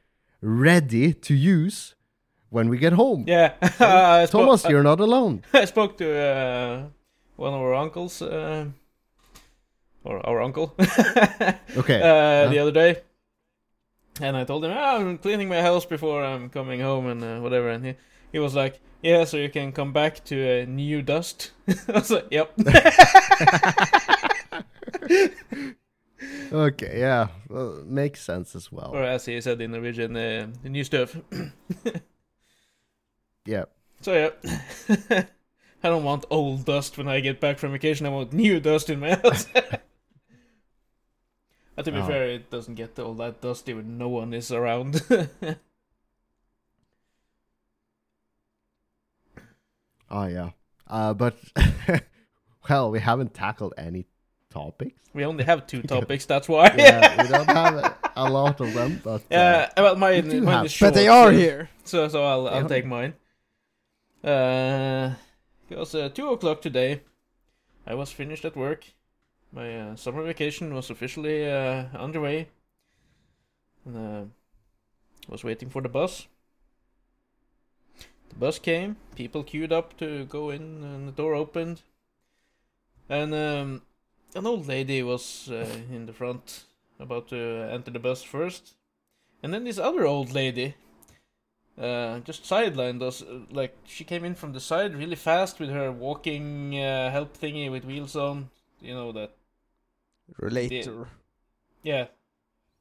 Speaker 2: ready to use when we get home."
Speaker 1: Yeah, spoke-
Speaker 2: Thomas, you're not alone.
Speaker 1: I spoke to uh, one of our uncles, uh, or our uncle,
Speaker 2: Okay.
Speaker 1: uh, the other day, and I told him, "Ah, I'm cleaning my house before I'm coming home and uh, whatever, and he, he was like, "Yeah, so you can come back to uh, new dust." I was like, "Yep."
Speaker 2: Okay, yeah, well, makes sense as well.
Speaker 1: or as he said in the Norwegian, uh, new stuff.
Speaker 2: Yeah.
Speaker 1: So yeah. I don't want old dust when I get back from vacation. I want new dust in my house. But to be
Speaker 2: Oh.
Speaker 1: fair, it doesn't get all that dusty when no one is around.
Speaker 2: Oh yeah. Uh, but well, we haven't tackled any topics.
Speaker 1: We only have two topics, that's why.
Speaker 2: Yeah, we don't have a, a lot of them, but uh,
Speaker 1: Uh, well, mine, mine
Speaker 2: have-
Speaker 1: is short.
Speaker 3: But they are
Speaker 1: so-
Speaker 3: here.
Speaker 1: So, so I'll, I'll
Speaker 2: Yeah.
Speaker 1: take mine. Uh, it was uh, two o'clock today. I was finished at work. My uh, summer vacation was officially uh, underway. And, uh, was waiting for the bus. The bus came. People queued up to go in, and the door opened. And um, an old lady was uh, in the front, about to enter the bus first. And then this other old lady uh, just sidelined us. Like she came in from the side really fast with her walking uh, help thingy with wheels on. You know that?
Speaker 3: Relator.
Speaker 1: Yeah.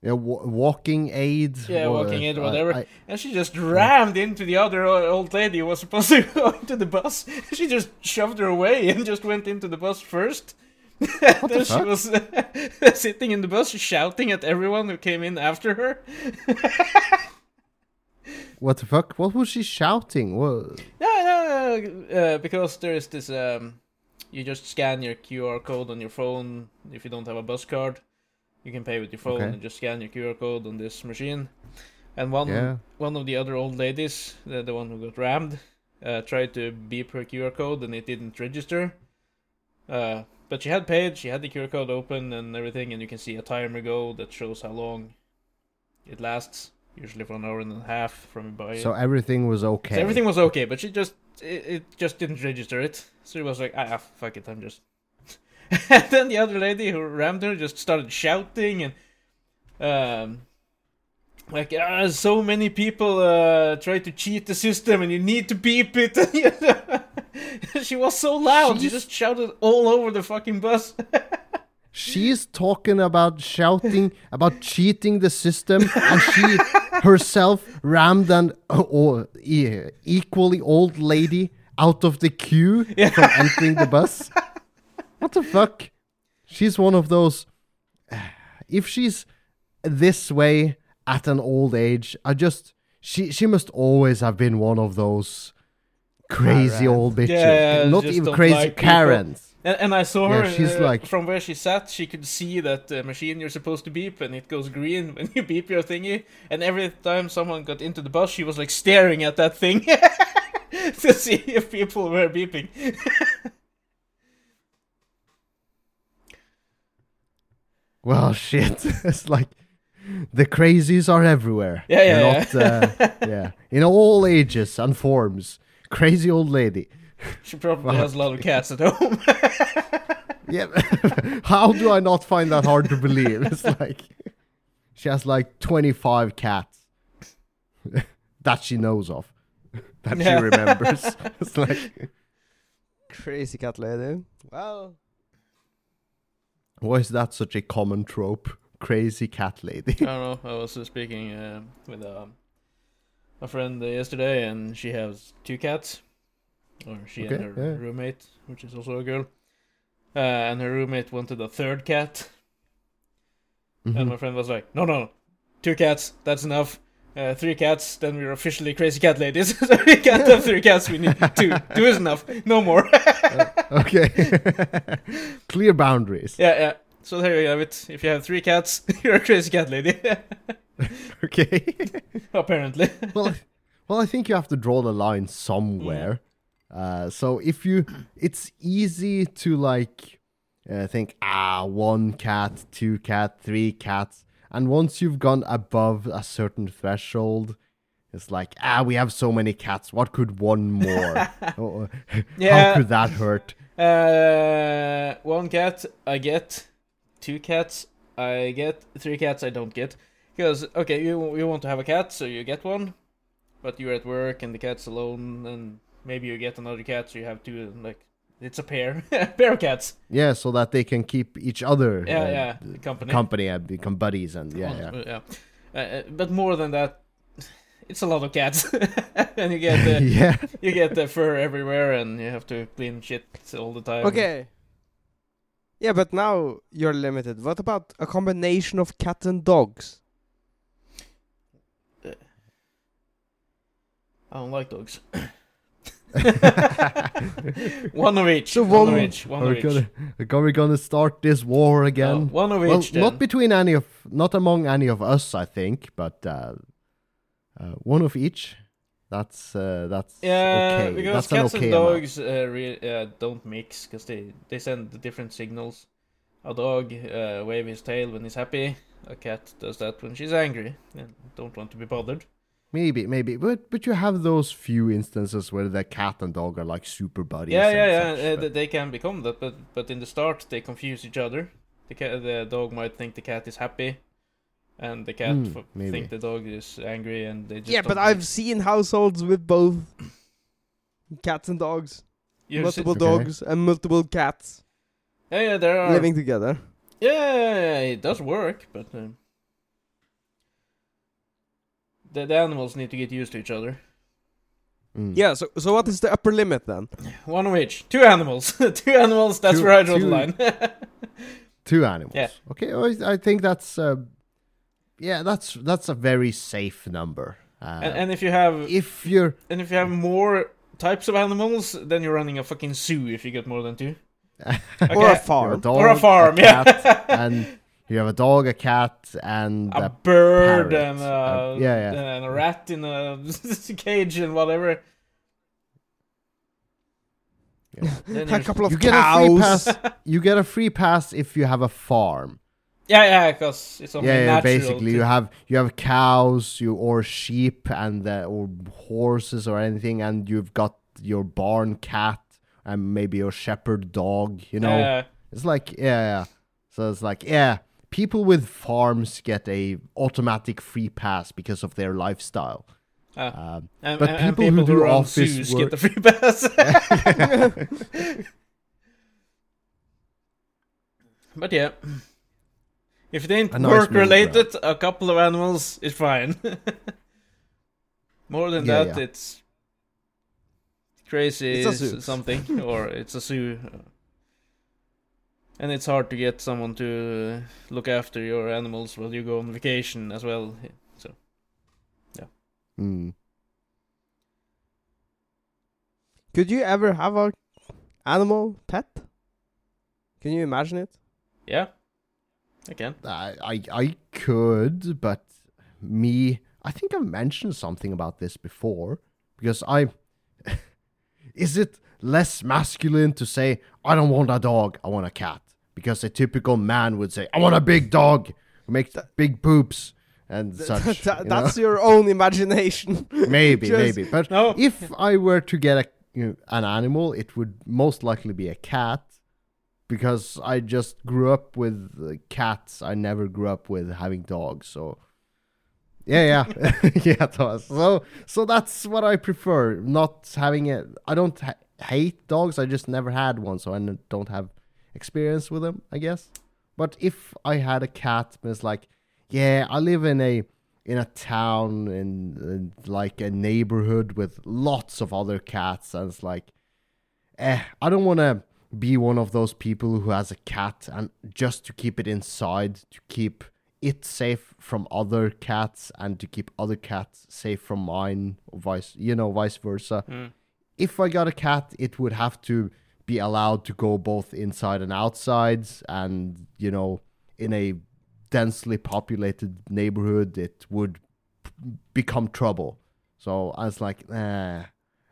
Speaker 2: yeah, wa- walking aid.
Speaker 1: Yeah,
Speaker 2: or,
Speaker 1: walking aid or whatever.
Speaker 2: I-
Speaker 1: And she just rammed into the other old lady who was supposed to go into the bus. She just shoved her away and just went into the bus first.
Speaker 2: What
Speaker 1: then
Speaker 2: the
Speaker 1: she
Speaker 2: fuck?
Speaker 1: was sitting in the bus shouting at everyone who came in after her.
Speaker 2: what the fuck? What was she shouting? What?
Speaker 1: No, no, no, uh, because there is this. Um, you just scan your QR code on your phone. If you don't have a bus card, you can pay with your phone
Speaker 2: Okay.
Speaker 1: and just scan your QR code on this machine. And one
Speaker 2: Yeah.
Speaker 1: one of the other old ladies, the, the one who got rammed, uh, tried to beep her QR code and it didn't register. Uh, but she had paid. She had the QR code open and everything, and you can see a timer go that shows how long it lasts. Usually for an hour and a half from by.
Speaker 2: So everything was okay.
Speaker 1: So everything was okay, but she just it, it just didn't register it. So she was like, ah, fuck it, I'm just. and then the other lady who rammed her just started shouting and, um, like ah, so many people uh try to cheat the system and you need to beep it. she was so loud, she just shouted all over the fucking bus.
Speaker 2: She's talking about shouting about cheating the system, and she herself rammed an uh, or, equally old lady out of the queue from entering the bus. What the fuck? She's one of those. If she's this way at an old age, I just she she must always have been one of those crazy
Speaker 3: Karen.
Speaker 2: old bitches.
Speaker 1: Yeah,
Speaker 2: Not even crazy
Speaker 1: like.
Speaker 2: Karens.
Speaker 1: And, and I saw
Speaker 2: Yeah,
Speaker 1: her
Speaker 2: she's
Speaker 1: uh,
Speaker 2: like-
Speaker 1: from where she sat. She could see that uh, machine you're supposed to beep, and it goes green when you beep your thingy. And every time someone got into the bus, she was like staring at that thing to see if people were beeping.
Speaker 2: Well, shit. it's like the crazies are everywhere.
Speaker 1: Yeah, yeah,
Speaker 2: They're Not, uh, yeah. In all ages and forms. Crazy old lady.
Speaker 1: She probably
Speaker 2: Wow.
Speaker 1: has a lot of cats at home.
Speaker 2: Yeah. How do I not find that hard to believe? It's like she has like 25 cats that she knows of. That
Speaker 1: Yeah.
Speaker 2: she remembers. it's like,
Speaker 3: Crazy cat lady. Well,
Speaker 2: why is that such a common trope? Crazy cat lady.
Speaker 1: I don't know. I was uh, speaking uh, with um, a friend uh, yesterday, and she has two cats, or she
Speaker 2: Okay,
Speaker 1: and her
Speaker 2: yeah.
Speaker 1: roommate, which is also a girl. Uh, and her roommate wanted a third cat, and
Speaker 2: Mhm.
Speaker 1: my friend was like, "No, no, two cats. That's enough. Uh, three cats, then we're officially crazy cat ladies. so we can't have three cats. We need two. Two is enough. No more.
Speaker 2: okay. Clear boundaries.
Speaker 1: yeah, yeah. So there you have it. If you have three cats, you're a crazy cat lady.
Speaker 2: Okay.
Speaker 1: Apparently.
Speaker 2: well, well, I think you have to draw the line somewhere. Uh, so if you, it's easy to like uh, think, ah, one cat, two cat, three cats, and once you've gone above a certain threshold, it's like, ah, we have so many cats. What could one more? Oh,
Speaker 1: Yeah.
Speaker 2: How could that hurt?
Speaker 1: Uh, one cat I get, two cats I get, three cats I don't get. Because okay, you you want to have a cat, so you get one, but you're at work and the cat's alone, and maybe you get another cat, so you have two. Like it's a pair, pair of cats.
Speaker 2: Yeah, so that they can keep each other
Speaker 1: Yeah,
Speaker 2: uh,
Speaker 1: yeah, the company.
Speaker 2: company and become buddies and yeah, yeah.
Speaker 1: Uh, yeah. Uh, uh, but more than that, it's a lot of cats, and you get the
Speaker 2: yeah.
Speaker 1: you get the fur everywhere, and you have to clean shit all the time.
Speaker 3: okay. Yeah, but now you're limited. What about a combination of cat and dogs?
Speaker 1: I don't like dogs. one of each.
Speaker 3: So
Speaker 1: one,
Speaker 3: one-
Speaker 1: of each. One
Speaker 2: Are
Speaker 1: of
Speaker 2: we
Speaker 1: each.
Speaker 2: gonna, are we gonna start this war
Speaker 1: No,
Speaker 2: again?
Speaker 1: one of
Speaker 2: well,
Speaker 1: each. Then.
Speaker 2: not between any of, not among any of us, I think, but uh, uh, one of each. That's uh, that's
Speaker 1: Yeah,
Speaker 2: okay.
Speaker 1: because
Speaker 2: that's
Speaker 1: cats
Speaker 2: okay
Speaker 1: and dogs uh, re- uh, don't mix because they they send different signals. A dog uh, wave his tail when he's happy. A cat does that when she's angry and don't want to be bothered.
Speaker 2: Maybe, maybe, but but you have those few instances where the cat and dog are like super buddies.
Speaker 1: yeah, yeah, yeah.
Speaker 2: such,
Speaker 1: uh,
Speaker 2: but-
Speaker 1: they can become that, but but in the start they confuse each other. The cat, the dog might think the cat is happy, and the cat
Speaker 2: Hmm,
Speaker 1: f- think the dog is angry, and they just
Speaker 3: yeah, but
Speaker 1: don't
Speaker 3: I've seen households with both cats and dogs,
Speaker 1: You've
Speaker 3: multiple
Speaker 2: Okay.
Speaker 3: dogs and multiple cats
Speaker 1: yeah, yeah, there are.
Speaker 3: living together.
Speaker 1: Yeah, yeah, yeah, it does work, but um, the the animals need to get used to each other.
Speaker 2: Mm.
Speaker 3: Yeah. So so what is the upper limit then?
Speaker 1: One of each, two animals, two animals. That's
Speaker 2: Two-
Speaker 1: where I draw the
Speaker 2: two-
Speaker 1: line.
Speaker 2: two animals.
Speaker 1: Yeah.
Speaker 2: Okay, I, I think that's uh, yeah, that's that's a very safe number. Uh,
Speaker 1: and, and if you have
Speaker 2: if you're
Speaker 1: and if you have more types of animals, then you're running a fucking zoo if you get more than two.
Speaker 3: Or a
Speaker 1: Okay.
Speaker 2: you're a
Speaker 3: farm.
Speaker 2: dog,
Speaker 1: or a farm,
Speaker 2: cat,
Speaker 1: yeah.
Speaker 2: and you have a dog, a cat, and
Speaker 1: a
Speaker 2: a
Speaker 1: bird
Speaker 2: parrot.
Speaker 1: and, uh,
Speaker 2: Uh, yeah, yeah.
Speaker 1: and a rat in a cage and whatever.
Speaker 2: Yeah.
Speaker 3: A
Speaker 1: you're-
Speaker 3: couple of
Speaker 2: you get a free
Speaker 3: cows.
Speaker 2: pass. You get a free pass if you have a farm.
Speaker 1: yeah, yeah, because it's only
Speaker 2: yeah, yeah,
Speaker 1: natural.
Speaker 2: basically
Speaker 1: to-
Speaker 2: you have you have cows, you or sheep and uh, or horses or anything, and you've got your barn cat and maybe your shepherd dog. You know,
Speaker 1: Yeah,
Speaker 2: it's like yeah, yeah. So it's like yeah, people with farms get a automatic free pass because of their lifestyle.
Speaker 1: Ah.
Speaker 2: Um,
Speaker 1: and,
Speaker 2: But
Speaker 1: and- and
Speaker 2: people who do
Speaker 1: run
Speaker 2: office work-
Speaker 1: get the free pass. but yeah, if it ain't
Speaker 2: nice
Speaker 1: work related, a couple of animals is fine. More than
Speaker 2: Yeah,
Speaker 1: that,
Speaker 2: yeah.
Speaker 1: it's crazy
Speaker 3: It's a
Speaker 1: s-
Speaker 3: zoo.
Speaker 1: something, or it's a zoo. And it's hard to get someone to look after your animals while you go on vacation as well. So yeah.
Speaker 2: mm.
Speaker 3: Could you ever have a animal pet? Can you imagine it?
Speaker 1: yeah, I can.
Speaker 2: I, I I could, but me, I think I've mentioned something about this before because I. is it less masculine to say I don't want a dog, I want a cat? Because a typical man would say I want a big dog who makes big poops and such.
Speaker 3: That-
Speaker 2: you know?
Speaker 3: that's your own imagination.
Speaker 2: maybe,
Speaker 3: just-
Speaker 2: maybe, but
Speaker 1: No,
Speaker 2: if I were to get a you know, an animal, it would most likely be a cat because I just grew up with cats. I never grew up with having dogs. So yeah, yeah, yeah. Thomas. So so that's what I prefer. Not having it. I don't ha- hate dogs. I just never had one, so I n- don't have experience with them. I guess. But if I had a cat, it's like, yeah, I live in a in a town in, in like a neighborhood with lots of other cats and it's like eh i don't want to be one of those people who has a cat and just to keep it inside to keep it safe from other cats and to keep other cats safe from mine or vice you know vice versa
Speaker 1: Mm.
Speaker 2: if i got a cat it would have to be allowed to go both inside and outside and you know in a densely populated neighborhood, it would become trouble. So I was like, nah,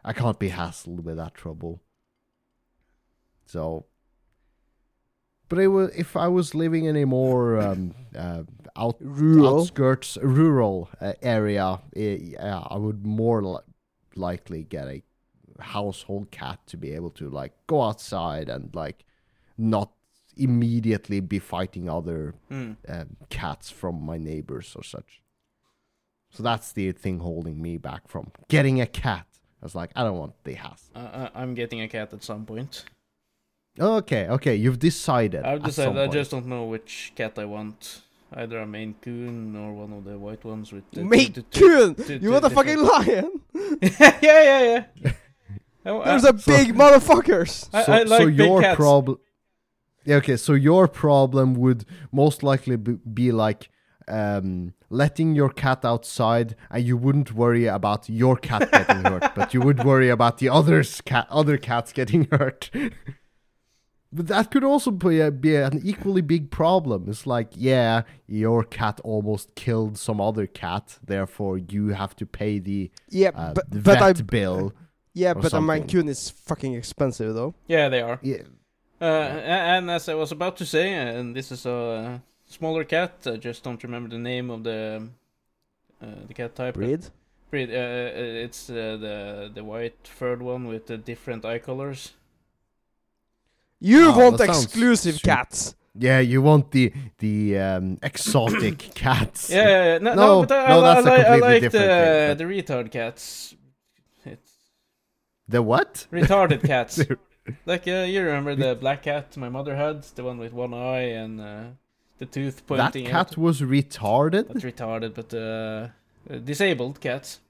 Speaker 2: I can't be hassled with that trouble. So, but it was, if I was living in a more um, uh, out
Speaker 3: Rural.
Speaker 2: outskirts rural uh, area, eh, yeah, I would more li- likely get a household cat to be able to like go outside and like not immediately be fighting other
Speaker 1: Mm.
Speaker 2: um, cats from my neighbors or such. So that's the thing holding me back from getting a cat. I was like, I don't want the.
Speaker 1: I, I, I'm getting a cat at some point.
Speaker 2: Okay, okay, you've decided.
Speaker 1: I've decided I
Speaker 2: point.
Speaker 1: just don't know which cat I want. Either a Maine Coon or one of the white ones with the
Speaker 3: Maine Coon! You want a fucking lion?
Speaker 1: yeah, yeah, yeah. Oh, I-
Speaker 3: There's a
Speaker 2: so-
Speaker 3: big motherfuckers.
Speaker 1: I-
Speaker 2: so,
Speaker 1: I like
Speaker 2: so
Speaker 1: big
Speaker 2: your problem. Yeah, okay. So your problem would most likely be, be like um, letting your cat outside, and you wouldn't worry about your cat getting hurt, but you would worry about the others cat other cats getting hurt. but that could also be, a, be an equally big problem. It's like, yeah, your cat almost killed some other cat, therefore you have to pay the,
Speaker 3: Yeah,
Speaker 2: uh,
Speaker 3: but
Speaker 2: the
Speaker 3: but
Speaker 2: vet
Speaker 3: I
Speaker 2: bill.
Speaker 3: Yeah,
Speaker 2: or
Speaker 3: but a
Speaker 2: something.
Speaker 3: Maine Coon is fucking expensive though.
Speaker 1: Yeah, they are.
Speaker 2: Yeah.
Speaker 1: Uh, a- and as I was about to say, and this is a smaller cat. I just don't remember the name of the uh, the cat type.
Speaker 3: Breed.
Speaker 1: Breed. Uh, uh, it's uh, the the white furred one with the different eye colors.
Speaker 3: You
Speaker 2: Oh,
Speaker 3: want exclusive
Speaker 2: super-
Speaker 3: cats.
Speaker 2: Yeah, you want the the um, exotic cats.
Speaker 1: Yeah, yeah, yeah. No, no,
Speaker 2: No,
Speaker 1: but I,
Speaker 2: no,
Speaker 1: I,
Speaker 2: that's a
Speaker 1: I, I
Speaker 2: completely
Speaker 1: like the
Speaker 2: thing, but-
Speaker 1: the retard cats.
Speaker 2: The what?
Speaker 1: retarded cats. Like uh, you remember the black cat my mother had, the one with one eye and uh, the tooth pointing.
Speaker 2: that cat
Speaker 1: out.
Speaker 2: was retarded.
Speaker 1: Not retarded, but uh, uh, disabled cats.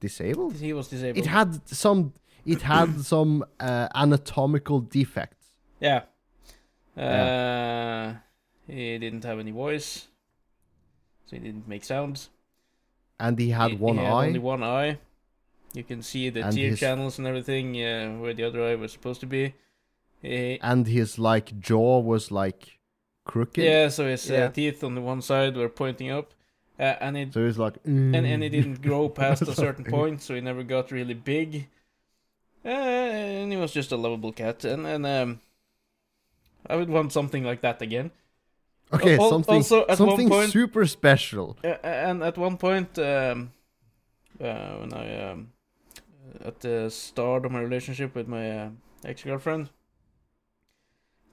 Speaker 2: Disabled.
Speaker 1: He was disabled.
Speaker 2: It had some. It had some uh, anatomical defects.
Speaker 1: Yeah. Uh,
Speaker 2: Yeah.
Speaker 1: He didn't have any voice, so he didn't make sounds.
Speaker 2: and he had
Speaker 1: He-
Speaker 2: one
Speaker 1: he had
Speaker 2: eye.
Speaker 1: only one eye. You can see the
Speaker 2: And
Speaker 1: tear
Speaker 2: his-
Speaker 1: channels and everything uh, where the other eye was supposed to be. He,
Speaker 2: and his like jaw was like crooked.
Speaker 1: yeah, so his
Speaker 3: Yeah.
Speaker 1: uh, teeth on the one side were pointing up, uh, and it
Speaker 2: So he's like,
Speaker 1: and and it
Speaker 2: "Mm."
Speaker 1: didn't grow past a certain point, so he never got really big. Uh, and he was just a lovable cat, and and um, I would want something like that again.
Speaker 2: Okay,
Speaker 1: Al-
Speaker 2: something
Speaker 1: also, at one
Speaker 2: something
Speaker 1: point-
Speaker 2: super special.
Speaker 1: Uh, and at one point, um, uh, when I um, at the start of my relationship with my uh, ex girlfriend,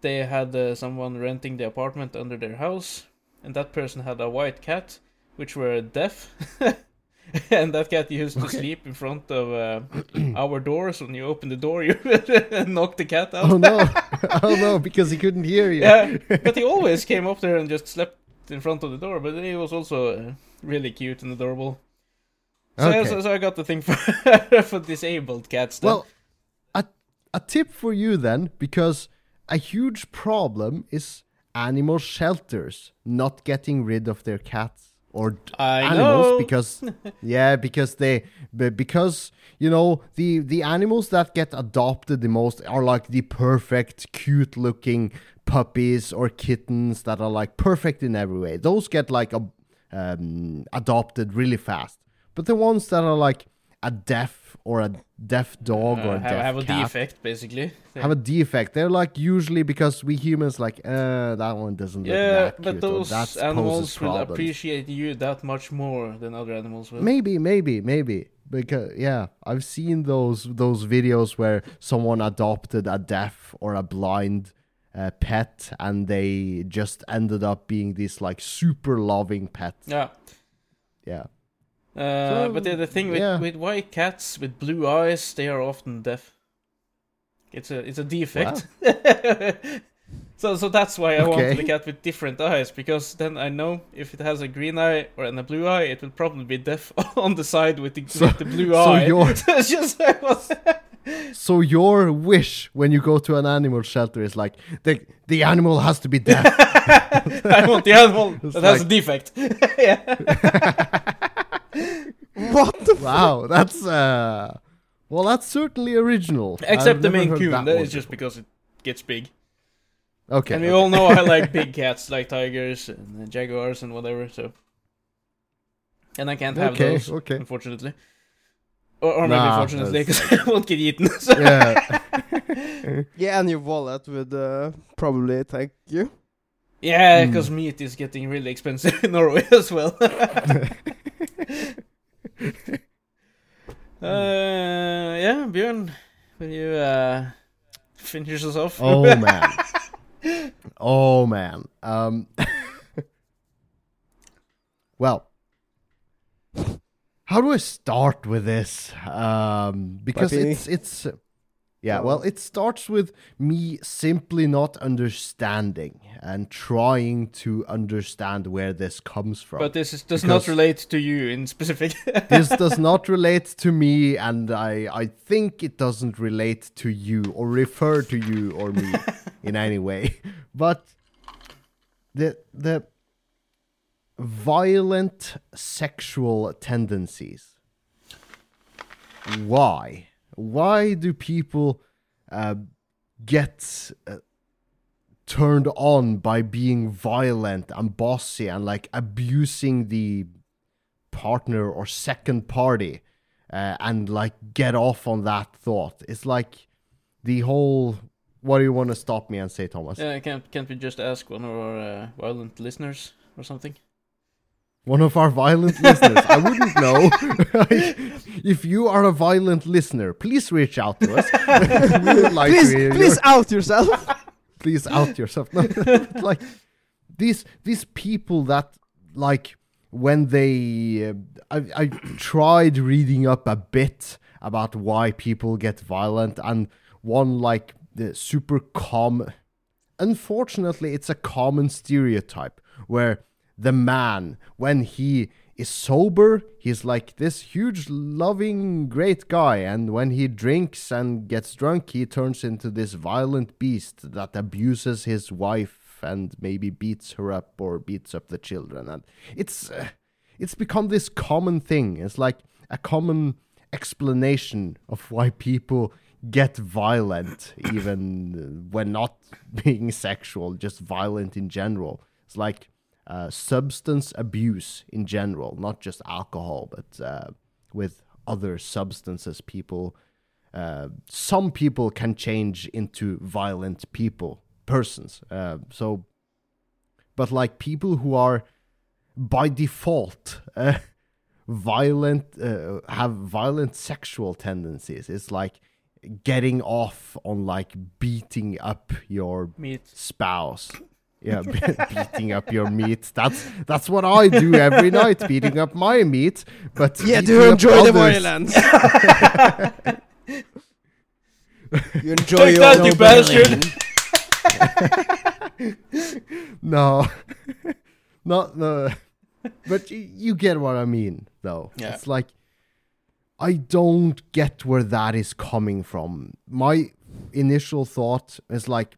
Speaker 1: they had uh, someone renting the apartment under their house, and that person had a white cat, which were deaf. and that cat used to
Speaker 2: Okay.
Speaker 1: sleep in front of uh, our doors. When you open the door, you knock the cat out.
Speaker 2: Oh no! oh no! Because he couldn't hear you.
Speaker 1: Yeah, but he always came up there and just slept in front of the door. But he was also uh, really cute and adorable. So,
Speaker 2: Okay.
Speaker 1: so, so I got the thing for for disabled cats. Then.
Speaker 2: Well, a a tip for you then, because a huge problem is animal shelters not getting rid of their cats or
Speaker 1: I
Speaker 2: animals
Speaker 1: know.
Speaker 2: because yeah, because they because you know the the animals that get adopted the most are like the perfect, cute looking puppies or kittens that are like perfect in every way. Those get like a, um, adopted really fast. But the ones that are like a deaf or a deaf dog or
Speaker 1: Uh,
Speaker 2: a
Speaker 1: have,
Speaker 2: deaf
Speaker 1: have a
Speaker 2: cat
Speaker 1: defect basically.
Speaker 2: have a defect. They're like usually because we humans like, uh, that one doesn't look
Speaker 1: yeah,
Speaker 2: that
Speaker 1: but those animals will appreciate you that much more than other animals will.
Speaker 2: Maybe, maybe, maybe. Because yeah, I've seen those those videos where someone adopted a deaf or a blind uh, pet, and they just ended up being this like super loving pet.
Speaker 1: Yeah.
Speaker 2: Yeah.
Speaker 1: Uh,
Speaker 2: So,
Speaker 1: but the, the thing with,
Speaker 2: yeah.
Speaker 1: with white cats with blue eyes, they are often deaf. It's a it's a defect. so so that's why I
Speaker 2: Okay.
Speaker 1: want the cat with different eyes because then I know if it has a green eye or and a blue eye, it will probably be deaf on the side with the,
Speaker 2: So-
Speaker 1: with the blue
Speaker 2: so
Speaker 1: eye.
Speaker 2: you're-
Speaker 1: So just
Speaker 2: So your wish when you go to an animal shelter is like the the animal has to be deaf.
Speaker 1: I want the animal
Speaker 2: It's
Speaker 1: that has a defect. yeah.
Speaker 3: What the?
Speaker 2: wow, that's uh, well, that's certainly original.
Speaker 1: Except
Speaker 2: I've
Speaker 1: the
Speaker 2: never
Speaker 1: Maine
Speaker 2: heard
Speaker 1: Coon.
Speaker 2: that
Speaker 1: That
Speaker 2: one
Speaker 1: is just because it gets big.
Speaker 2: Okay.
Speaker 1: and we
Speaker 2: okay.
Speaker 1: all know I like big cats, like tigers and jaguars and whatever. So, and I can't have
Speaker 2: Okay,
Speaker 1: those,
Speaker 2: okay.
Speaker 1: unfortunately. Or, or maybe
Speaker 2: Nah,
Speaker 1: fortunately, because I won't get eaten. So.
Speaker 2: yeah.
Speaker 3: Yeah, and your wallet would uh, probably thank you.
Speaker 1: Yeah,
Speaker 2: Hmm.
Speaker 1: because meat is getting really expensive in Norway as well. uh, yeah, Björn, will you uh, finish us off?
Speaker 2: oh man. Oh man. Um. well. How do I start with this? Um, because
Speaker 3: By
Speaker 2: it's it's. Yeah, well, it starts with me simply not understanding and trying to understand where this comes from.
Speaker 1: but this is, does
Speaker 2: Because-
Speaker 1: not relate to you in specific.
Speaker 2: this does not relate to me, and I I think it doesn't relate to you or refer to you or me in any way. But the the violent sexual tendencies. Why? Why do people uh, get uh, turned on by being violent and bossy and like abusing the partner or second party uh, and like get off on that thought? It's like the whole. What do you want to stop me and say, Thomas?
Speaker 1: Yeah, can't can't we just ask one of our uh, violent listeners or something?
Speaker 2: One of our violent listeners. I wouldn't know. if you are a violent listener, please reach out to us. we would like
Speaker 3: please,
Speaker 2: to hear
Speaker 3: please
Speaker 2: your-
Speaker 3: out yourself.
Speaker 2: please out yourself. No, like these these people that like when they uh, I I tried reading up a bit about why people get violent and one like the super common unfortunately it's a common stereotype where the man. When he is sober he's like this huge loving great guy. And when he drinks and gets drunk he turns into this violent beast that abuses his wife and maybe beats her up or beats up the children. And it's uh, it's become this common thing. It's like a common explanation of why people get violent even when not being sexual just violent in general. It's like uh, substance abuse in general not just alcohol but uh, with other substances people uh, some people can change into violent people persons uh, so but like people who are by default uh, violent uh, have violent sexual tendencies it's like getting off on like beating up your
Speaker 1: Meat.
Speaker 2: spouse yeah be- beating up your meat that's that's what i do every night beating up my meat but
Speaker 3: yeah, do you enjoy the
Speaker 2: others-
Speaker 3: violence? you enjoy
Speaker 1: Take
Speaker 3: your
Speaker 1: that, you bastard.
Speaker 2: no not no but y- you get what i mean though
Speaker 1: Yeah.
Speaker 2: it's like i don't get where that is coming from my initial thought is like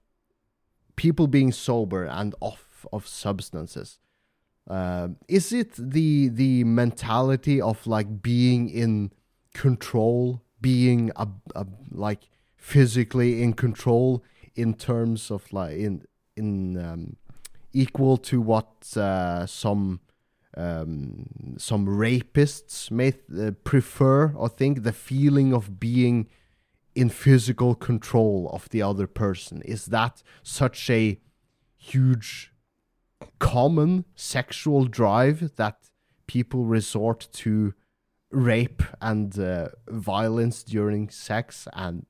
Speaker 2: people being sober and off of substances. Uh, is it the the mentality of like being in control being a, a like physically in control in terms of like in in um, equal to what uh, some um, some rapists may uh, prefer or think? The feeling of being in physical control of the other person is that such a huge common sexual drive that people resort to rape and uh, violence during sex and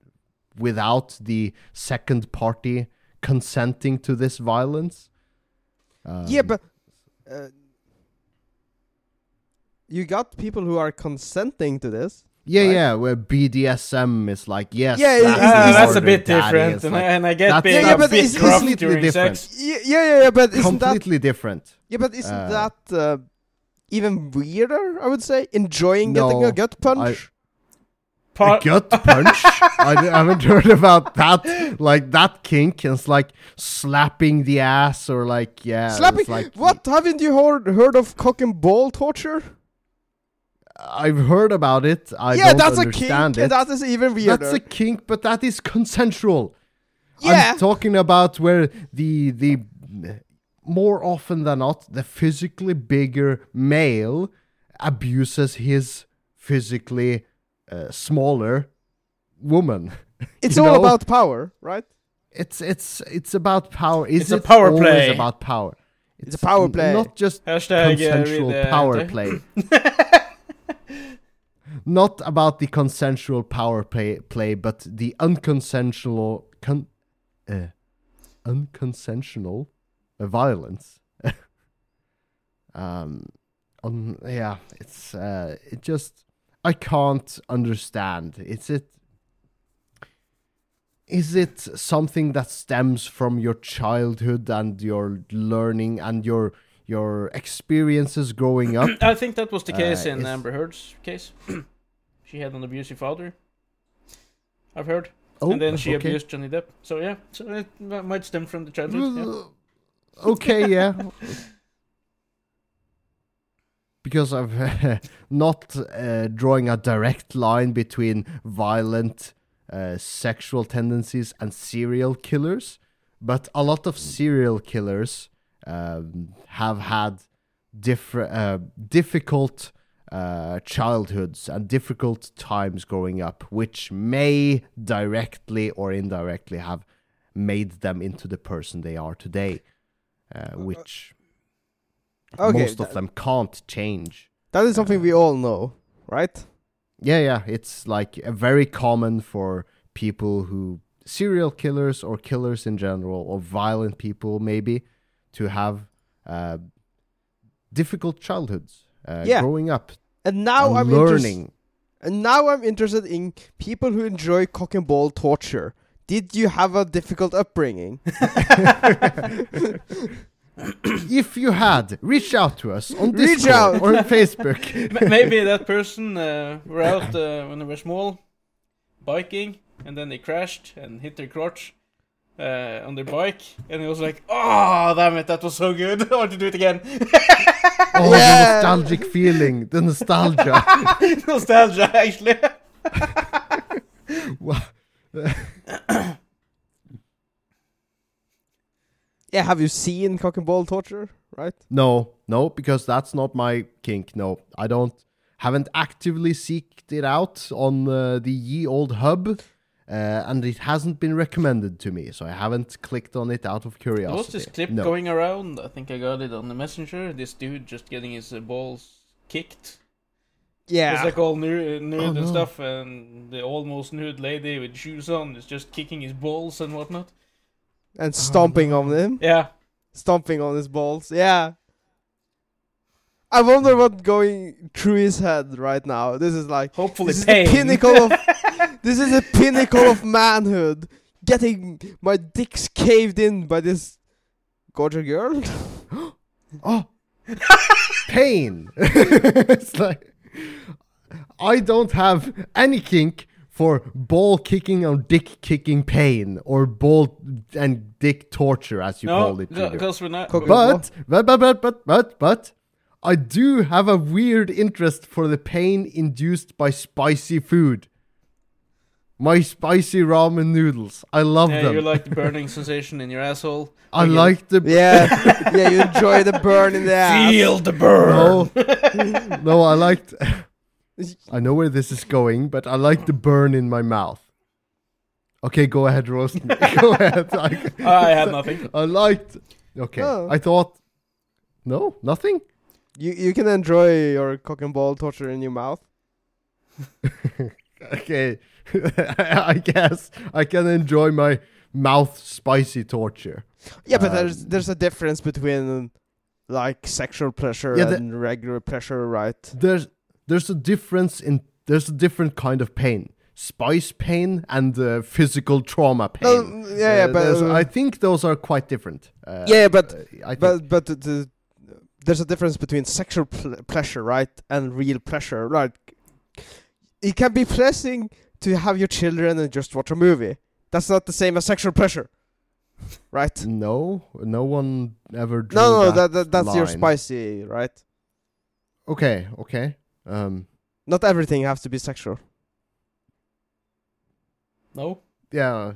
Speaker 2: without the second party consenting to this violence
Speaker 3: yeah,
Speaker 2: Um,
Speaker 3: but uh, you got people who are consenting to this.
Speaker 2: Yeah
Speaker 3: right?
Speaker 2: yeah where bdsm is like yes
Speaker 3: Yeah,
Speaker 2: that's
Speaker 3: it's- it's-
Speaker 1: that's a bit different, and,
Speaker 2: like
Speaker 1: I, and I get
Speaker 2: that's-
Speaker 1: being
Speaker 3: Yeah, yeah,
Speaker 1: a
Speaker 3: but
Speaker 1: bit
Speaker 3: it's
Speaker 1: gruff
Speaker 2: completely
Speaker 1: during
Speaker 2: different.
Speaker 1: sex.
Speaker 3: Yeah, yeah, yeah, yeah but isn't that
Speaker 2: completely different
Speaker 3: yeah, but isn't
Speaker 2: Uh,
Speaker 3: that uh, even weirder? I would say enjoying getting a gut punch.
Speaker 2: a gut punch. I, haven't heard about that. Like that kink. It's like slapping the ass or like yeah.
Speaker 3: Slapping.
Speaker 2: Like
Speaker 3: what haven't you heard heard of cock and ball torture?
Speaker 2: I've heard about it. I
Speaker 3: yeah,
Speaker 2: don't
Speaker 3: that's a kink.
Speaker 2: it.
Speaker 3: That is even weirder.
Speaker 2: That's a kink, but that is consensual.
Speaker 3: yeah,
Speaker 2: I'm talking about where the the more often than not the physically bigger male abuses his physically uh, smaller woman.
Speaker 3: it's
Speaker 2: you
Speaker 3: all
Speaker 2: know?
Speaker 3: about power, right?
Speaker 2: It's it's it's about power. Is
Speaker 1: It's a power
Speaker 2: always
Speaker 1: play.
Speaker 2: about power?
Speaker 3: It's a power play.
Speaker 2: Not just
Speaker 1: hashtag uh,
Speaker 2: consensual
Speaker 1: read, uh,
Speaker 2: power play. Not about the consensual power play, play, but the unconsensual con, uh, unconsensual uh, violence. um, um, yeah, it's uh, it just I can't understand. Is it is it something that stems from your childhood and your learning and your your experiences growing up?
Speaker 1: I think that was the case
Speaker 2: Uh,
Speaker 1: in
Speaker 2: is-
Speaker 1: Amber Heard's case. she had an abusive father. I've heard,
Speaker 2: Oh,
Speaker 1: and then she
Speaker 2: okay.
Speaker 1: abused Johnny Depp. So yeah, so it might stem from the childhood. yeah.
Speaker 2: okay, yeah. because of not uh, drawing a direct line between violent uh, sexual tendencies and serial killers, but a lot of serial killers um, have had different uh, difficult uh, childhoods and difficult times growing up, which may directly or indirectly have made them into the person they are today, uh, which
Speaker 3: Okay,
Speaker 2: most of them can't change.
Speaker 3: That is something we all know, right?
Speaker 2: Yeah, yeah, it's like uh, very common for people who serial killers or killers in general or violent people maybe to have uh, difficult childhoods uh,
Speaker 3: Yeah.
Speaker 2: growing up
Speaker 3: And now
Speaker 2: and
Speaker 3: I'm interest-
Speaker 2: learning.
Speaker 3: and now I'm interested in people who enjoy cock and ball torture. Did you have a difficult upbringing?
Speaker 2: if you had, reach out to us on
Speaker 3: Reach
Speaker 2: Discord
Speaker 3: out.
Speaker 2: or on Facebook.
Speaker 1: Maybe that person uh, were out uh, when they were small, biking, and then they crashed and hit their crotch uh, on their bike, and it was like, oh, damn it, that was so good. I want to do it again.
Speaker 2: oh,
Speaker 3: Yeah.
Speaker 2: the nostalgic feeling, the nostalgia.
Speaker 1: Nostalgia, actually.
Speaker 3: Yeah, have you seen cock and ball torture? Right?
Speaker 2: No, no, because that's not my kink. No, I don't. Haven't actively seeked it out on uh, the ye old hub, uh, and it hasn't been recommended to me, so I haven't clicked on it out of
Speaker 1: There
Speaker 2: curiosity.
Speaker 1: was this clip
Speaker 2: no.
Speaker 1: going around. I think I got it on the messenger. This dude just getting his uh, balls kicked.
Speaker 3: Yeah.
Speaker 1: It's like all nude, nude
Speaker 2: Oh,
Speaker 1: and
Speaker 2: no.
Speaker 1: stuff, and the almost nude lady with shoes on is just kicking his balls and whatnot.
Speaker 3: and stomping
Speaker 2: Oh,
Speaker 3: on
Speaker 2: no.
Speaker 3: him.
Speaker 1: Yeah.
Speaker 3: Stomping on his balls. Yeah. I wonder what's going through his head right now. This is like
Speaker 1: Hopefully
Speaker 3: this is
Speaker 1: pain.
Speaker 3: the pinnacle of this is a pinnacle of manhood. Getting my dicks caved in by this gorgeous girl.
Speaker 2: Oh, pain. it's like I don't have any kink for ball kicking or dick kicking pain or ball and dick torture, as you
Speaker 1: no,
Speaker 2: call it. Junior.
Speaker 1: because we're not.
Speaker 3: Cook-
Speaker 2: But, but, but, but, but, but, but, I do have a weird interest for the pain induced by spicy food. My spicy ramen noodles. I love
Speaker 1: yeah,
Speaker 2: them.
Speaker 1: you like the burning sensation in your asshole.
Speaker 2: I
Speaker 1: you-
Speaker 2: like the.
Speaker 3: Yeah, yeah, you enjoy the burn in the ass.
Speaker 1: Feel the burn.
Speaker 2: No, no, I liked. I know where this is going, but I like the burn in my mouth. Okay, go ahead, roast me. go ahead. I,
Speaker 1: I had nothing.
Speaker 2: I liked. Okay,
Speaker 3: Oh.
Speaker 2: I thought. No, nothing.
Speaker 3: You you can enjoy your cock and ball torture in your mouth.
Speaker 2: Okay, I guess I can enjoy my mouth spicy torture.
Speaker 3: Yeah, but there's
Speaker 2: Um,
Speaker 3: there's a difference between like sexual pleasure
Speaker 2: Yeah, the-
Speaker 3: and regular pleasure, right?
Speaker 2: There's there's a difference in there's a different kind of pain. Spice pain and uh, physical trauma pain.
Speaker 3: No, yeah, yeah,
Speaker 2: Uh,
Speaker 3: but uh,
Speaker 2: I think those are quite different. Uh,
Speaker 3: Yeah, but-
Speaker 2: uh,
Speaker 3: but but the, the, there's a difference between sexual pl- pleasure, right, and real pleasure. Right? It can be pleasing to have your children and just watch a movie. That's not the same as sexual pleasure, right?
Speaker 2: no, no one ever. Drew
Speaker 3: No, no,
Speaker 2: that,
Speaker 3: that, that that's your spicy, right?
Speaker 2: Okay, okay. Um,
Speaker 3: Not everything has to be sexual.
Speaker 1: No.
Speaker 2: yeah,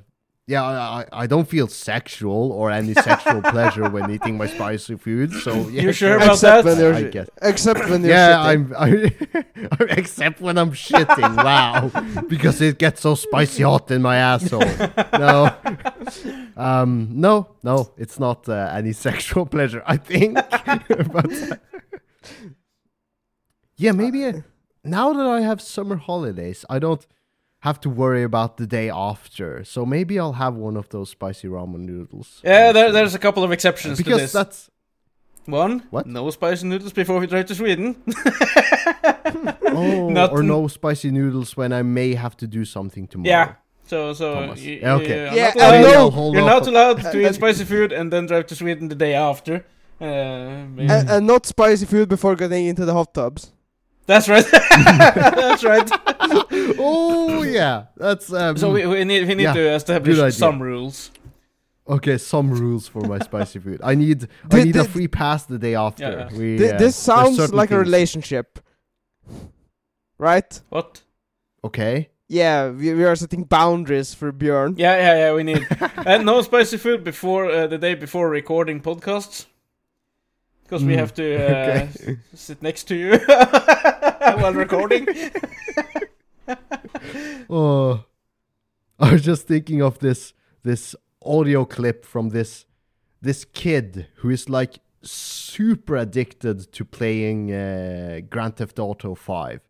Speaker 2: yeah. I, I I don't feel sexual or any sexual pleasure when eating my spicy food. So yeah,
Speaker 1: You sure about
Speaker 3: Except
Speaker 1: that?
Speaker 3: when you're
Speaker 2: I
Speaker 3: shi-
Speaker 2: guess.
Speaker 3: except when you're
Speaker 2: Yeah,
Speaker 3: shitting.
Speaker 2: I'm. I, except when I'm shitting. Wow, because it gets so spicy hot in my asshole. No, um, no, no. It's not uh, any sexual pleasure. I think, but yeah, maybe uh, now that I have summer holidays, I don't have to worry about the day after. So maybe I'll have one of those spicy ramen noodles.
Speaker 1: Yeah, there, there's a couple of exceptions to
Speaker 2: because
Speaker 1: this.
Speaker 2: that's
Speaker 1: One,
Speaker 2: What?
Speaker 1: no spicy noodles before we drive to Sweden.
Speaker 2: oh,
Speaker 1: Not-
Speaker 2: or no spicy noodles when I may have to do something tomorrow.
Speaker 1: yeah. So, so
Speaker 2: Thomas.
Speaker 1: you,
Speaker 2: Yeah, okay.
Speaker 1: you're
Speaker 3: Yeah,
Speaker 1: not
Speaker 3: and
Speaker 1: allowed,
Speaker 3: no-
Speaker 1: you're not allowed to
Speaker 3: Uh,
Speaker 1: eat spicy food and then drive to Sweden the day after. Uh,
Speaker 3: and, and not spicy food before getting into the hot tubs.
Speaker 1: That's right. That's right.
Speaker 2: oh yeah, that's um,
Speaker 1: So we, we need we need
Speaker 2: Yeah,
Speaker 1: to establish some rules.
Speaker 2: Okay, some rules for my spicy food. I need I
Speaker 3: Did-
Speaker 2: need a free pass the day after.
Speaker 1: Yeah, yeah.
Speaker 2: We,
Speaker 3: Th-
Speaker 2: uh,
Speaker 3: this sounds
Speaker 2: certain
Speaker 3: like a relationship, right?
Speaker 1: What?
Speaker 2: Okay.
Speaker 3: Yeah, we, we are setting boundaries for Björn.
Speaker 1: Yeah, yeah, yeah. We need and no spicy food before uh, the day before recording podcasts, because we
Speaker 2: Mm,
Speaker 1: have to uh,
Speaker 2: okay.
Speaker 1: s- sit next to you while recording.
Speaker 2: Oh, I was just thinking of this this audio clip from this this kid who is like super addicted to playing uh, Grand Theft Auto Five.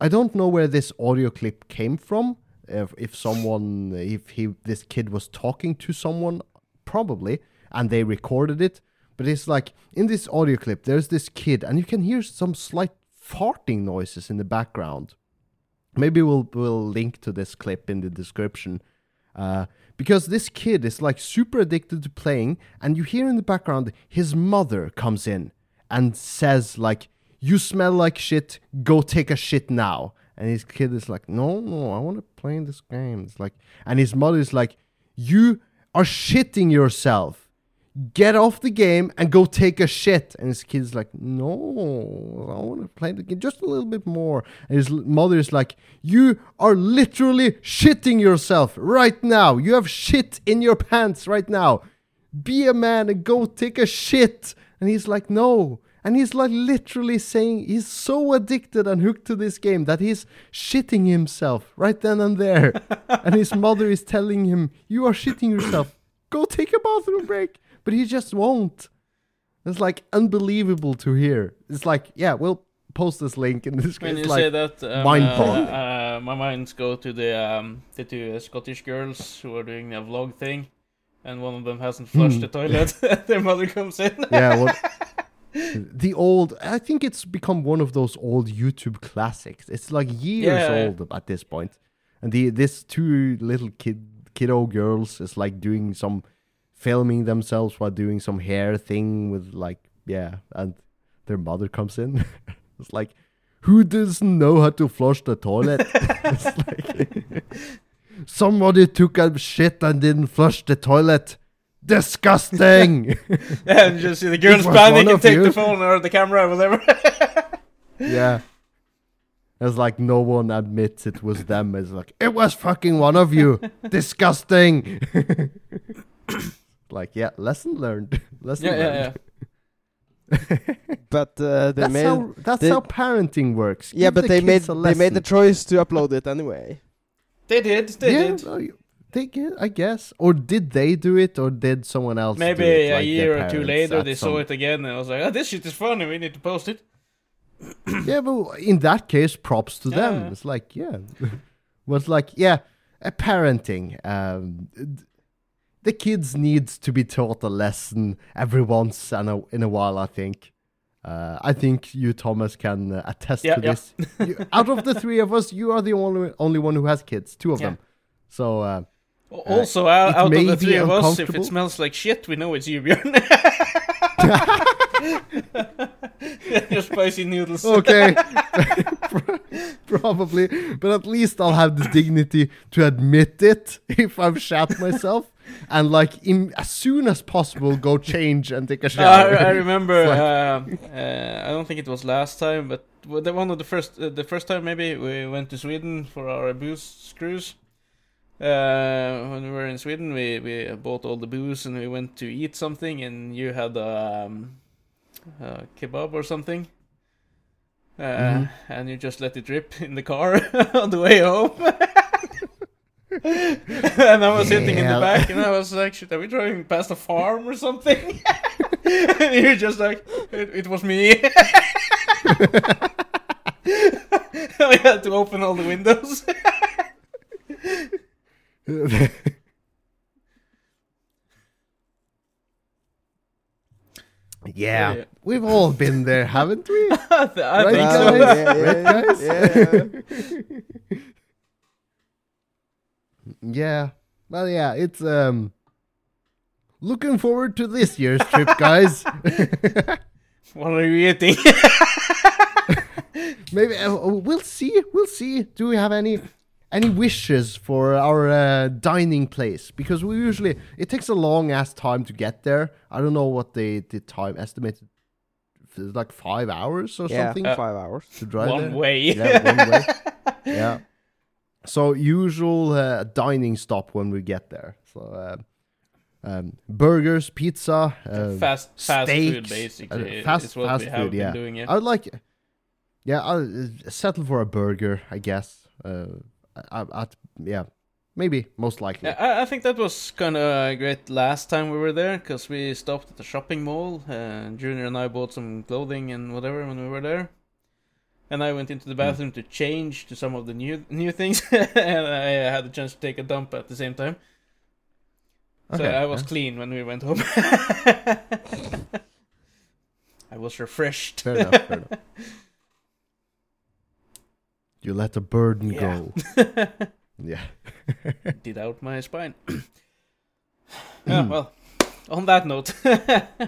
Speaker 2: I don't know where this audio clip came from. If, if someone, if he, this kid was talking to someone, probably, and they recorded it. But it's like in this audio clip, there's this kid, and you can hear some slight farting noises in the background. Maybe we'll we'll link to this clip in the description. Uh, because this kid is like super addicted to playing, and you hear in the background his mother comes in and says like, "You smell like shit. Go take a shit now." And his kid is like, "No, no, I want to play in this game." It's like, and his mother is like, "You are shitting yourself. Get off the game and go take a shit." And his kid's like, "No, I want to play the game just a little bit more." And his mother is like, "You are literally shitting yourself right now. You have shit in your pants right now. Be a man and go take a shit." And he's like, "No." And he's like literally saying he's so addicted and hooked to this game that he's shitting himself right then and there. and his mother is telling him, You are shitting yourself. Go take a bathroom break. But he just won't. It's like unbelievable to hear. It's like, yeah, we'll post this link in this.
Speaker 1: When
Speaker 2: it's
Speaker 1: you
Speaker 2: like,
Speaker 1: say that, um,
Speaker 2: mind
Speaker 1: uh, uh, my minds go to the um, the two uh, Scottish girls who are doing a vlog thing, and one of them hasn't flushed
Speaker 2: Hmm.
Speaker 1: the toilet. Their mother comes in.
Speaker 2: yeah, well, the old. I think it's become one of those old YouTube classics. It's like years
Speaker 1: Yeah.
Speaker 2: old at this point, and the this two little kid kiddo girls is like doing some filming themselves while doing some hair thing with like yeah, and their mother comes in. it's like. Who doesn't know how to flush the toilet? it's like somebody took a shit and didn't flush the toilet. Disgusting.
Speaker 1: and just see the girls panic and take
Speaker 2: you.
Speaker 1: the phone or the camera or whatever.
Speaker 2: Yeah. It's like no one admits it was them. It's like, it was fucking one of you. Disgusting. Like, yeah, lesson learned. lesson
Speaker 1: yeah, yeah,
Speaker 2: learned.
Speaker 1: yeah.
Speaker 3: But uh, they
Speaker 2: That's,
Speaker 3: made
Speaker 2: how, that's
Speaker 3: they-
Speaker 2: how parenting works.
Speaker 3: yeah,
Speaker 2: Give
Speaker 3: but
Speaker 2: the
Speaker 3: they made they made the choice to upload it anyway.
Speaker 1: They did. They
Speaker 2: yeah,
Speaker 1: did.
Speaker 2: well, they get, I guess. Or did they do it, or did someone else?
Speaker 1: Maybe
Speaker 2: do it,
Speaker 1: a
Speaker 2: like their
Speaker 1: year or two later, they
Speaker 2: some-
Speaker 1: saw it again, and I was like, "Oh, this shit is funny. We need to post it."
Speaker 2: yeah, but in that case, props to them. It's like, yeah, was like, yeah, a parenting. Um, d- the kids need to be taught a lesson every once in a, in a while. I think. Uh, I think you, Thomas, can uh, attest
Speaker 1: Yeah,
Speaker 2: to
Speaker 1: yeah.
Speaker 2: this. You, out of the three of us, you are the only only one who has kids. Two of
Speaker 1: Yeah.
Speaker 2: them. So uh,
Speaker 1: Al- Also, out, out of the three of us, if it smells like shit, we know it's you, Björn. Your spicy noodles.
Speaker 2: okay, probably, but at least I'll have the dignity to admit it if I've shat myself, and like in, as soon as possible go change and take a shower.
Speaker 1: I, I remember.
Speaker 2: Like-
Speaker 1: uh, uh, I don't think it was last time, but the one of the first, uh, the first time maybe we went to Sweden for our booze cruise. Uh, when we were in Sweden, we we bought all the booze and we went to eat something, and you had um, a kebab or something. Uh,
Speaker 2: Mhm.
Speaker 1: And you just let it drip in the car on the way home. And I was sitting in the back, and I was like, "Shit, are we driving past a farm or something?" and you're just like, "It, it was me." we had to open all the windows.
Speaker 2: yeah,
Speaker 1: Yeah.
Speaker 2: we've all been there, haven't we?
Speaker 1: I th-
Speaker 2: Right,
Speaker 1: think
Speaker 2: guys?
Speaker 1: so.
Speaker 3: yeah,
Speaker 2: Right,
Speaker 3: yeah,
Speaker 2: guys?
Speaker 3: Yeah.
Speaker 2: yeah. Well, yeah, it's um. Looking forward to this year's trip, guys.
Speaker 1: What are you eating?
Speaker 2: Maybe uh, we'll see. We'll see. Do we have any any wishes for our uh, dining place? Because we usually it takes a long ass time to get there. I don't know what the the time estimated, f- like five hours or
Speaker 3: Yeah,
Speaker 2: something
Speaker 1: Uh,
Speaker 3: five hours.
Speaker 2: to drive
Speaker 1: One
Speaker 2: there.
Speaker 1: way.
Speaker 2: Yeah, one way. yeah. So usual uh, dining stop when we get there. So uh, um, burgers, pizza, uh,
Speaker 1: fast fast food basically.
Speaker 2: uh, fast-
Speaker 1: is what
Speaker 2: fast
Speaker 1: we have
Speaker 2: food,
Speaker 1: been
Speaker 2: yeah.
Speaker 1: doing. Yeah.
Speaker 2: I would like, yeah, I'll uh, settle for a burger, I guess. Uh, I, I, yeah, maybe most likely.
Speaker 1: Yeah, I, I think that was kind of great last time we were there because we stopped at the shopping mall. Uh, Junior and I bought some clothing and whatever when we were there. And I went into the bathroom to change to some of the new new things, and I had the chance to take a dump at the same time. So I was
Speaker 2: yeah.
Speaker 1: clean when we went home. I was refreshed.
Speaker 2: Fair enough. Fair enough. You let the burden
Speaker 1: Yeah.
Speaker 2: go. Yeah.
Speaker 1: Did out my spine. yeah, well, on that note, I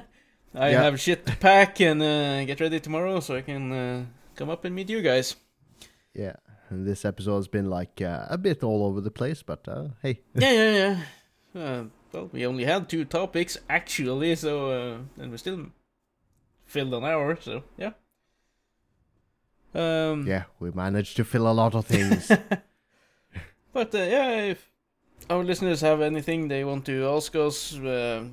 Speaker 2: Yeah.
Speaker 1: have shit to pack and uh, get ready tomorrow so I can uh, come up and meet you guys.
Speaker 2: yeah. And this episode has been like uh, a bit all over the place, but uh, hey.
Speaker 1: yeah, yeah, yeah. Uh, well, we only had two topics actually, so uh, and we still filled an hour, so yeah. Um,
Speaker 2: Yeah, we managed to fill a lot of things.
Speaker 1: But uh, yeah, if our listeners have anything they want to ask us, uh,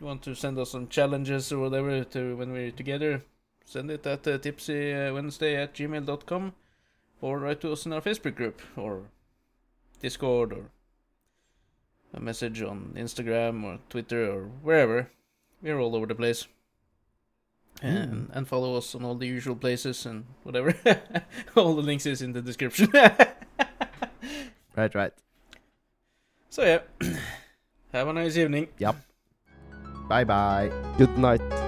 Speaker 1: want to send us some challenges or whatever to when we're together, send it at uh, tipsywednesday at gmail.com or write to us in our Facebook group or Discord or a message on Instagram or Twitter or wherever. We're all over the place. And, and follow us on all the usual places and whatever. all the links is in the description.
Speaker 2: right, right.
Speaker 1: So yeah, have a nice evening. Yep.
Speaker 2: Bye bye.
Speaker 3: Good night.